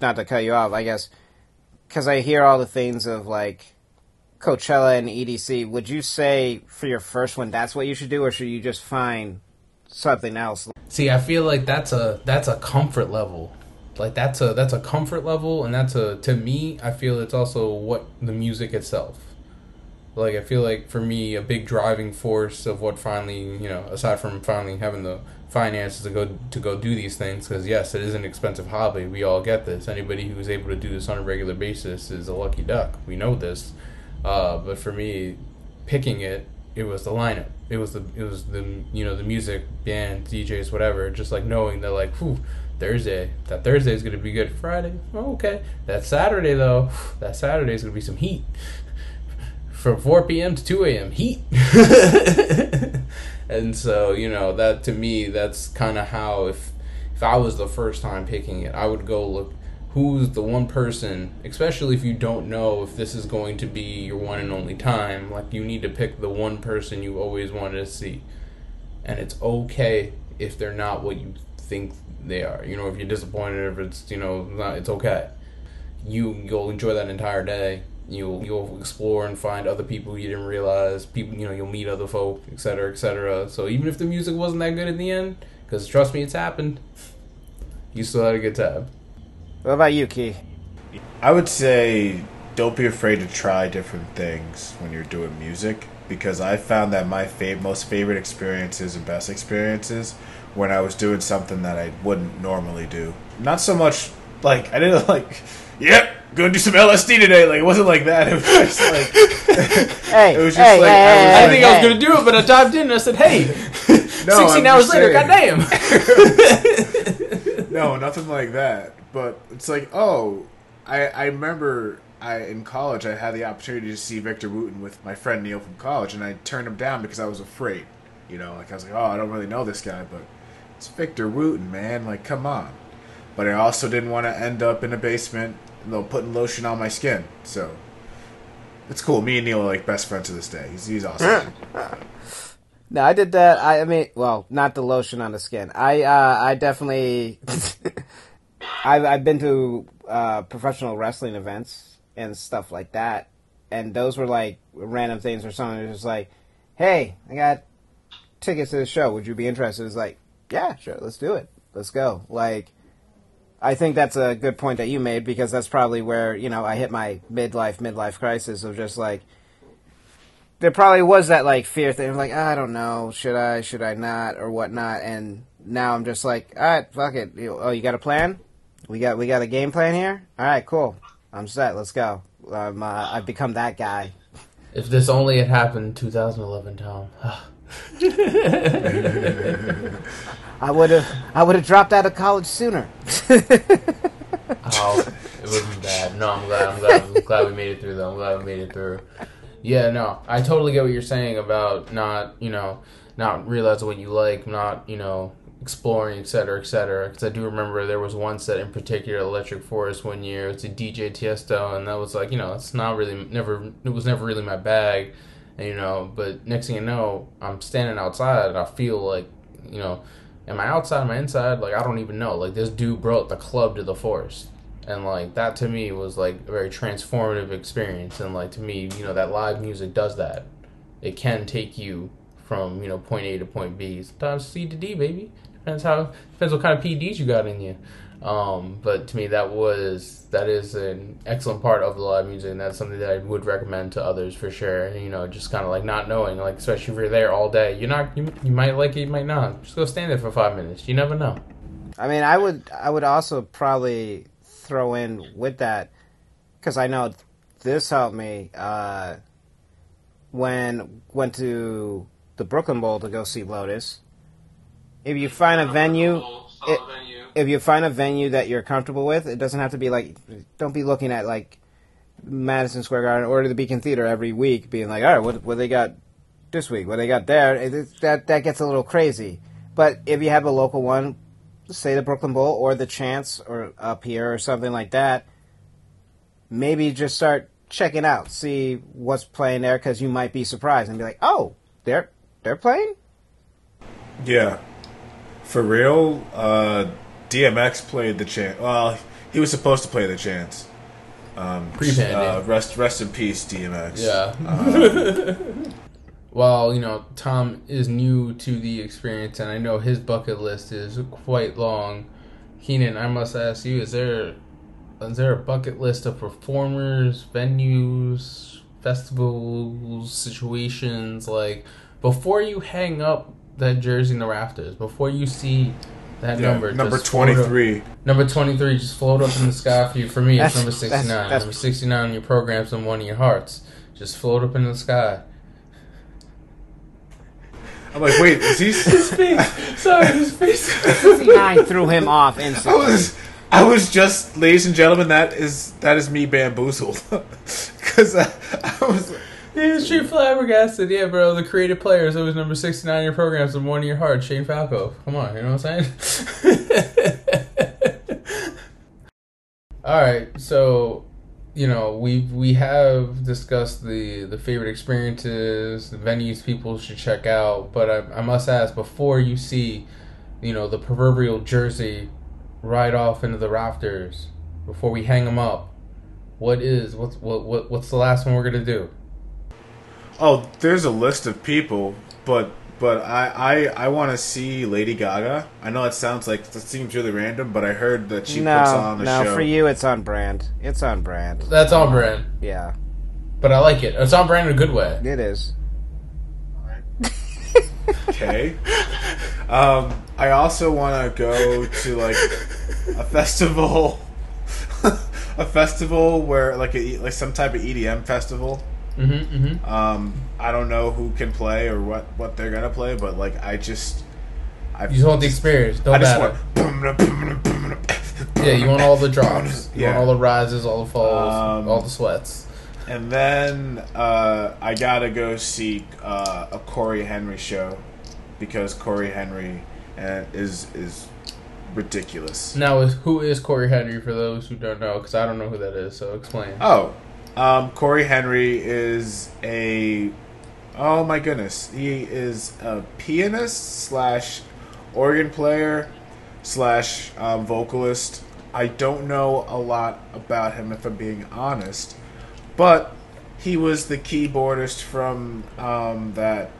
not to cut you off, I guess, because I hear all the things of like Coachella and EDC. Would you say for your first one that's what you should do, or should you just find something else? See, I feel like that's a that's a comfort level. Like that's a that's a comfort level, and that's a to me. I feel it's also what the music itself. Like I feel like for me, a big driving force of what finally you know, aside from finally having the finances to go to go do these things, because yes, it is an expensive hobby. We all get this. Anybody who's able to do this on a regular basis is a lucky duck. We know this. Uh, but for me, picking it, it was the lineup. It was the it was the you know the music, band, DJs, whatever. Just like knowing that like, whew, Thursday, that Thursday is gonna be good. Friday, okay. That Saturday though, that Saturday is gonna be some heat. From 4 p.m. to 2 a.m. heat. and so you know that to me, that's kind of how if if I was the first time picking it, I would go look who's the one person, especially if you don't know if this is going to be your one and only time, like you need to pick the one person you always wanted to see. And it's okay if they're not what you think they are. You know, if you're disappointed, if it's, you know, not, it's okay. You you'll enjoy that entire day. You'll you'll explore and find other people you didn't realize. People, you know, you'll meet other folk, etc., etc. So even if the music wasn't that good in the end, because trust me, it's happened. You still had a good time. What about you, Key? I would say don't be afraid to try different things when you're doing music because I found that my fav- most favorite experiences and best experiences when I was doing something that I wouldn't normally do. Not so much like I didn't like, yep, gonna do some LSD today. Like it wasn't like that. It was just like Hey, It was just hey, like- hey, I was hey, I like- didn't think I was gonna do it, but I dived in and I said, "Hey, no, 16 I'm hours just later, saying. goddamn." no, nothing like that. But it's like, oh, I I remember I in college I had the opportunity to see Victor Wooten with my friend Neil from college, and I turned him down because I was afraid. You know, like I was like, oh, I don't really know this guy, but it's Victor Wooten, man. Like, come on. But I also didn't want to end up in a basement, you know, putting lotion on my skin. So it's cool. Me and Neil are like best friends to this day. He's he's awesome. No, I did that. I, I mean, well, not the lotion on the skin. I, uh, I definitely, I've, I've been to uh, professional wrestling events and stuff like that, and those were like random things or something. It was just like, hey, I got tickets to the show. Would you be interested? It's like, yeah, sure, let's do it. Let's go. Like, I think that's a good point that you made because that's probably where you know I hit my midlife midlife crisis of just like there probably was that like fear thing of like I don't know should I should I not or whatnot and now I'm just like all right fuck it oh you got a plan? We got we got a game plan here? All right cool I'm set let's go. Um, uh, I've become that guy. If this only had happened in 2011, Tom. I would have I would have dropped out of college sooner Oh, it wasn't bad. No, I'm glad. I'm glad. I'm glad we made it through. Though I'm glad we made it through. Yeah, no, I totally get what you're saying about not, you know, not realizing what you like, not, you know, exploring, et cetera, et cetera. Because I do remember there was one set in particular, Electric Forest, one year. It's a DJ Tiesto, and that was like, you know, it's not really, never, it was never really my bag, and you know. But next thing you know, I'm standing outside, and I feel like, you know, am I outside, am I inside? Like I don't even know. Like this dude brought the club to the forest and like that to me was like a very transformative experience and like to me you know that live music does that it can take you from you know point a to point b sometimes c to d baby depends how depends what kind of pds you got in you um, but to me that was that is an excellent part of the live music and that's something that i would recommend to others for sure. You know just kind of like not knowing like especially if you're there all day you're not you, you might like it you might not. Just go stand there for five minutes. You never know. I mean, I would I would also probably throw in with that because I know this helped me uh, when went to the Brooklyn Bowl to go see Lotus. If you find a venue, it, if you find a venue that you're comfortable with, it doesn't have to be like. Don't be looking at like Madison Square Garden or the Beacon Theater every week, being like, all right, what what they got this week, what they got there. It, that that gets a little crazy. But if you have a local one, say the Brooklyn Bowl or the Chance or up here or something like that, maybe just start checking out, see what's playing there because you might be surprised and be like, oh, they're they're playing. Yeah, for real. Uh, DMX played the chance. Well, he was supposed to play the chance. Um, uh, rest, rest in peace, DMX. Yeah. While you know Tom is new to the experience, and I know his bucket list is quite long. Keenan, I must ask you: Is there is there a bucket list of performers, venues, festivals, situations like before you hang up that jersey in the rafters, before you see that Yeah, number, number just float up- twenty three. Number 23 just float up in the sky for you. For me, it's number 69. number 69 on your programs and one of your hearts. Just float up in the sky. I'm like, wait, is he? Sorry, his face. Nine threw him off I was, I was just, ladies and gentlemen, that is that is me bamboozled because I, I was. Was straight flabbergasted. Yeah, bro, the creative players. It was number 69 on your programs and one of your heart. Shane Falco. Come on, you know what I'm saying? All right, so you know we we have discussed the the favorite experiences, the venues people should check out, but I, I must ask before you see, you know, the proverbial jersey right off into the rafters, before we hang them up, what is what's what, what what's the last one we're gonna do? Oh, there's a list of people, but but I I, I want to see Lady Gaga. I know it sounds like it seems really random, but I heard that she no, puts on the show. no, show. for you it's on brand. It's on brand. That's on brand, Yeah, but I like it. It's on brand in a good way. it is. Okay. Um, I also want to go to like a festival, a festival where like a like some type of EDM festival. Mm-hmm, mm-hmm. Um, I don't know who can play or what what they're gonna play, but like I just, I You just want the experience. Don't I just matter. want. Yeah, you want all the drops. You Yeah. want all the rises, all the falls, Um, all the sweats. And then uh, I gotta go see uh, a Cory Henry show because Cory Henry uh, is is ridiculous. Now, is who is Cory Henry for those who don't know? Because I don't know who that is. So explain. Oh, um, Cory Henry is a. Oh my goodness, he is a pianist slash organ player slash um, vocalist. I don't know a lot about him if I'm being honest, but he was the keyboardist from um, that.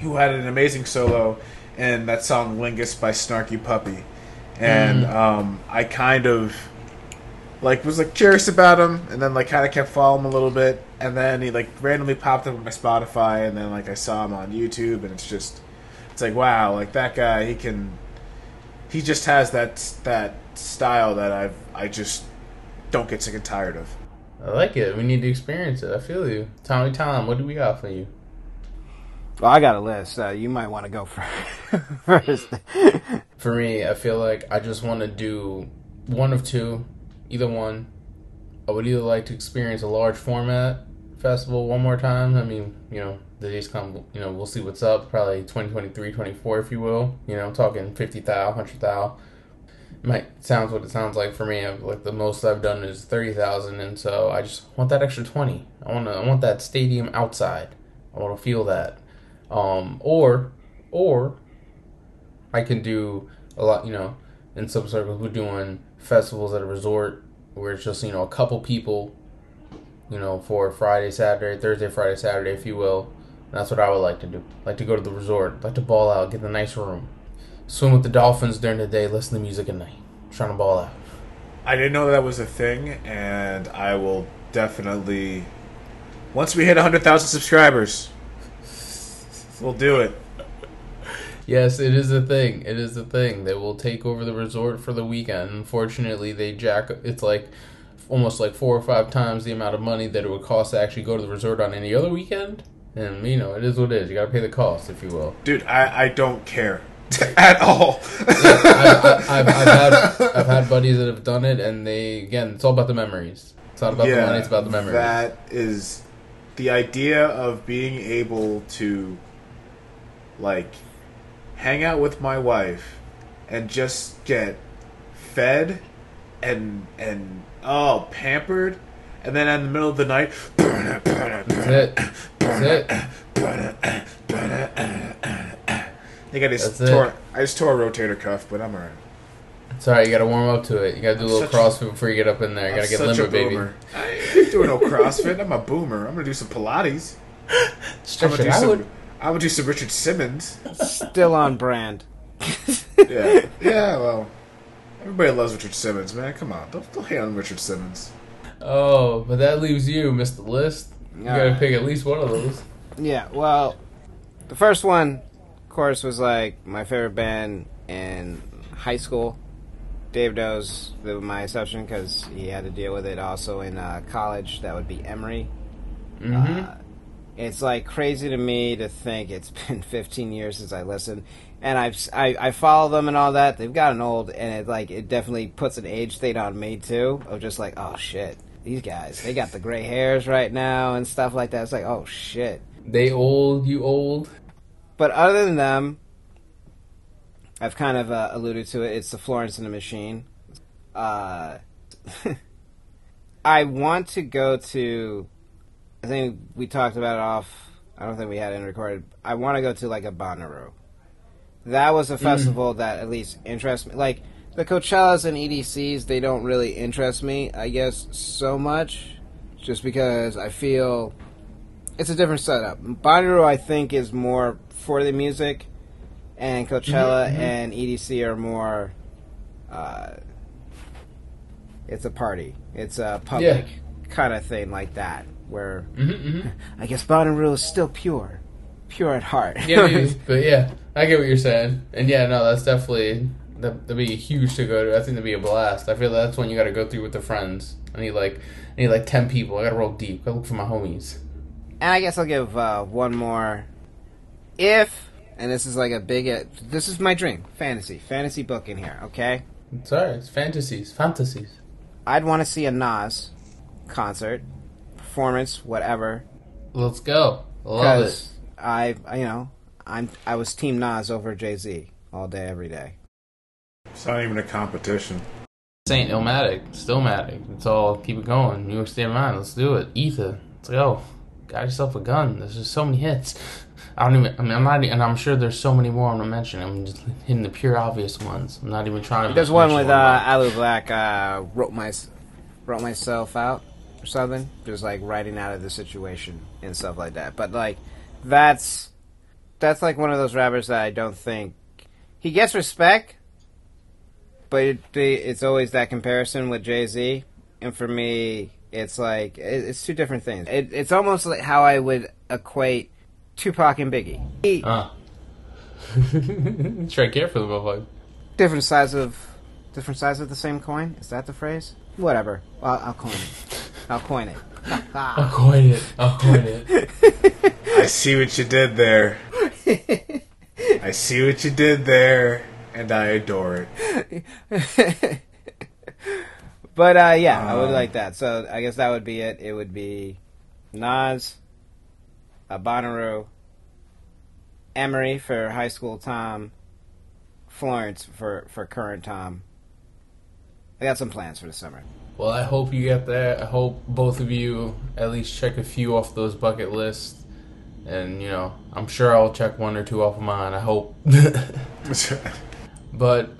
Who had an amazing solo in that song "Lingus" by Snarky Puppy, and um, I kind of like was like curious about him and then like kind of kept following him a little bit and then he like randomly popped up on my spotify and then like i saw him on youtube and it's just it's like wow like that guy he can he just has that that style that i've i just don't get sick and tired of I like it. We need to experience it. I feel you. Tommy Tom, what do we got for you? Well, I got a list. Uh, you might want to go first. For me, I feel like I just want to do one of two, either one. I would either like to experience a large format festival one more time. I mean, you know, the days come, you know, we'll see what's up. Probably 2023, 24, if you will. You know, I'm talking 50 thou, 100 thou. Might sounds what it sounds like for me. Like the most I've done is 30,000, and so I just want that extra 20. I want to, I want that stadium outside. I want to feel that. Um, or, or I can do a lot, you know, in some circles, we're doing festivals at a resort where it's just, you know, a couple people, you know, for Friday, Saturday, Thursday, Friday, Saturday, if you will. And that's what I would like to do. Like to go to the resort, like to ball out, get the nice room, swim with the dolphins during the day, listen to music at night, trying to ball out. I didn't know that was a thing, and I will definitely. Once we hit 100,000 subscribers, we'll do it. Yes, it is a thing. It is a thing. They will take over the resort for the weekend. Unfortunately, they jack. It's like almost like four or five times the amount of money that it would cost to actually go to the resort on any other weekend. And you know, it is what it is. You got to pay the cost, if you will. Dude, I, I don't care at all. I, I, I've, I've had I've had buddies that have done it, and they again, it's all about the memories. It's not about the money. It's about the memories. That is the idea of being able to, like, hang out with my wife and just get fed and and oh pampered, and then in the middle of the night, That's it. That's it. I think I just That's it. tore. I just tore a rotator cuff, but I'm alright. Alright. You got to warm up to it. You got to do a I'm little such a- CrossFit before you get up in there. You got to get limber, baby. I ain't doing no CrossFit. I'm a boomer. I'm gonna do some Pilates. I'm gonna do out. some. I'm gonna do some Richard Simmons. Still on brand. Yeah, yeah. Well, everybody loves Richard Simmons, man. Come on, don't don't hate on Richard Simmons. Oh, but that leaves you, Mr. List. You got to Yeah. pick at least one of those. Yeah, well, the first one, of course, was like my favorite band in high school. Dave knows that was my exception because he had to deal with it also in uh, college. That would be Emery. Mm-hmm. Uh, it's like crazy to me to think it's been 15 years since I listened, and I've I, I follow them and all that. They've gotten old, and it like it definitely puts an age thing on me too. Of just like, oh shit, these guys they got the gray hairs right now and stuff like that. It's like, oh shit. They old, you old. But other than them, I've kind of uh, alluded to it. It's the Florence and the Machine. Uh, I want to go to. I think we talked about it off. I don't think we had it recorded. I want to go to like a Bonnaroo. That was a mm-hmm. festival that at least interests me. Like the Coachellas and EDCs, they don't really interest me. I guess so much, just because I feel it's a different setup. Bonnaroo, I think, is more for the music, and mm-hmm, Coachella mm-hmm. and EDC are more. Uh, it's a party. It's a public kind of thing like that, where Mm-hmm, mm-hmm. I guess Bonnaroo is still pure, pure at heart. Yeah, maybe, but yeah, I get what you're saying, and yeah, no, that's definitely that, that'd be huge to go to. I think that'd be a blast. I feel like that's one you got to go through with the friends. I need like I need like ten people. I got to roll deep. Gotta look for my homies. And I guess I'll give uh, one more. If, and this is like a big, uh, this is my dream, fantasy, fantasy book in here, okay? Sorry. It's fantasies, fantasies. I'd want to see a Nas concert, performance, whatever, Let's go. Love it. I, I, you know, I'm, I was Team Nas over Jay Z all day, every day. It's not even a competition. This ain't Illmatic, Stillmatic. It's all keep it going. New York State of Mind. Let's do it. Ether. Let's go. Got yourself a gun. There's just so many hits. I don't even. I mean, I'm not, and I'm sure there's so many more I'm gonna mention. I'm just hitting the pure obvious ones. I'm not even trying to. There's one with uh, Alu Black. Uh, wrote my, wrote myself out or something. Just like writing out of the situation and stuff like that. But like, that's that's like one of those rappers that I don't think he gets respect, but it, it's always that comparison with Jay Z. And for me, it's like it, it's two different things. It, it's almost like how I would equate Tupac and Biggie. He- Uh. Tread carefully, motherfucker. different sides of different sides of the same coin. Is that the phrase? Whatever. Well, I'll coin it. I'll coin it. I'll coin it. I'll coin it. I see what you did there. I see what you did there, and I adore it. but uh, yeah, I would Um, like that. So I guess that would be it. It would be Nas, a Bonnaroo, Emery for high school Tom, Florence for, for current Tom. I got some plans for the summer. Well, I hope you get that. I hope both of you at least check a few off those bucket lists. And, you know, I'm sure I'll check one or two off of mine. I hope. but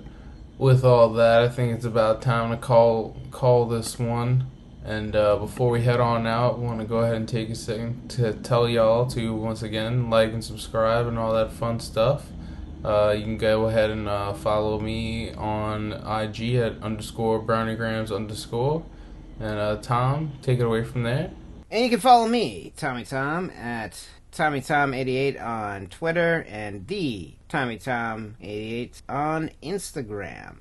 with all that, I think it's about time to call call this one. And uh, before we head on out, we want to go ahead and take a second to tell y'all to once again like and subscribe and all that fun stuff. Uh, you can go ahead and uh, follow me on IG at underscore browniegrams underscore. And uh, Tom, take it away from there. And you can follow me, Tommy Tom, at Tommy Tom 88 on Twitter and the Tommy Tom 88 on Instagram.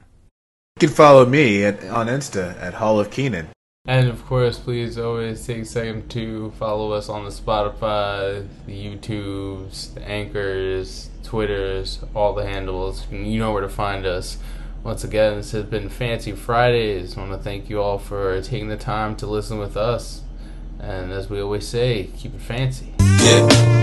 You can follow me at, on Insta at Hall of Keenan. And of course, please always take a second to follow us on the Spotify, the YouTubes, the Anchors, Twitters, all the handles. You know where to find us. Once again, this has been Fancy Fridays. I want to thank you all for taking the time to listen with us. And as we always say, keep it fancy. Yeah.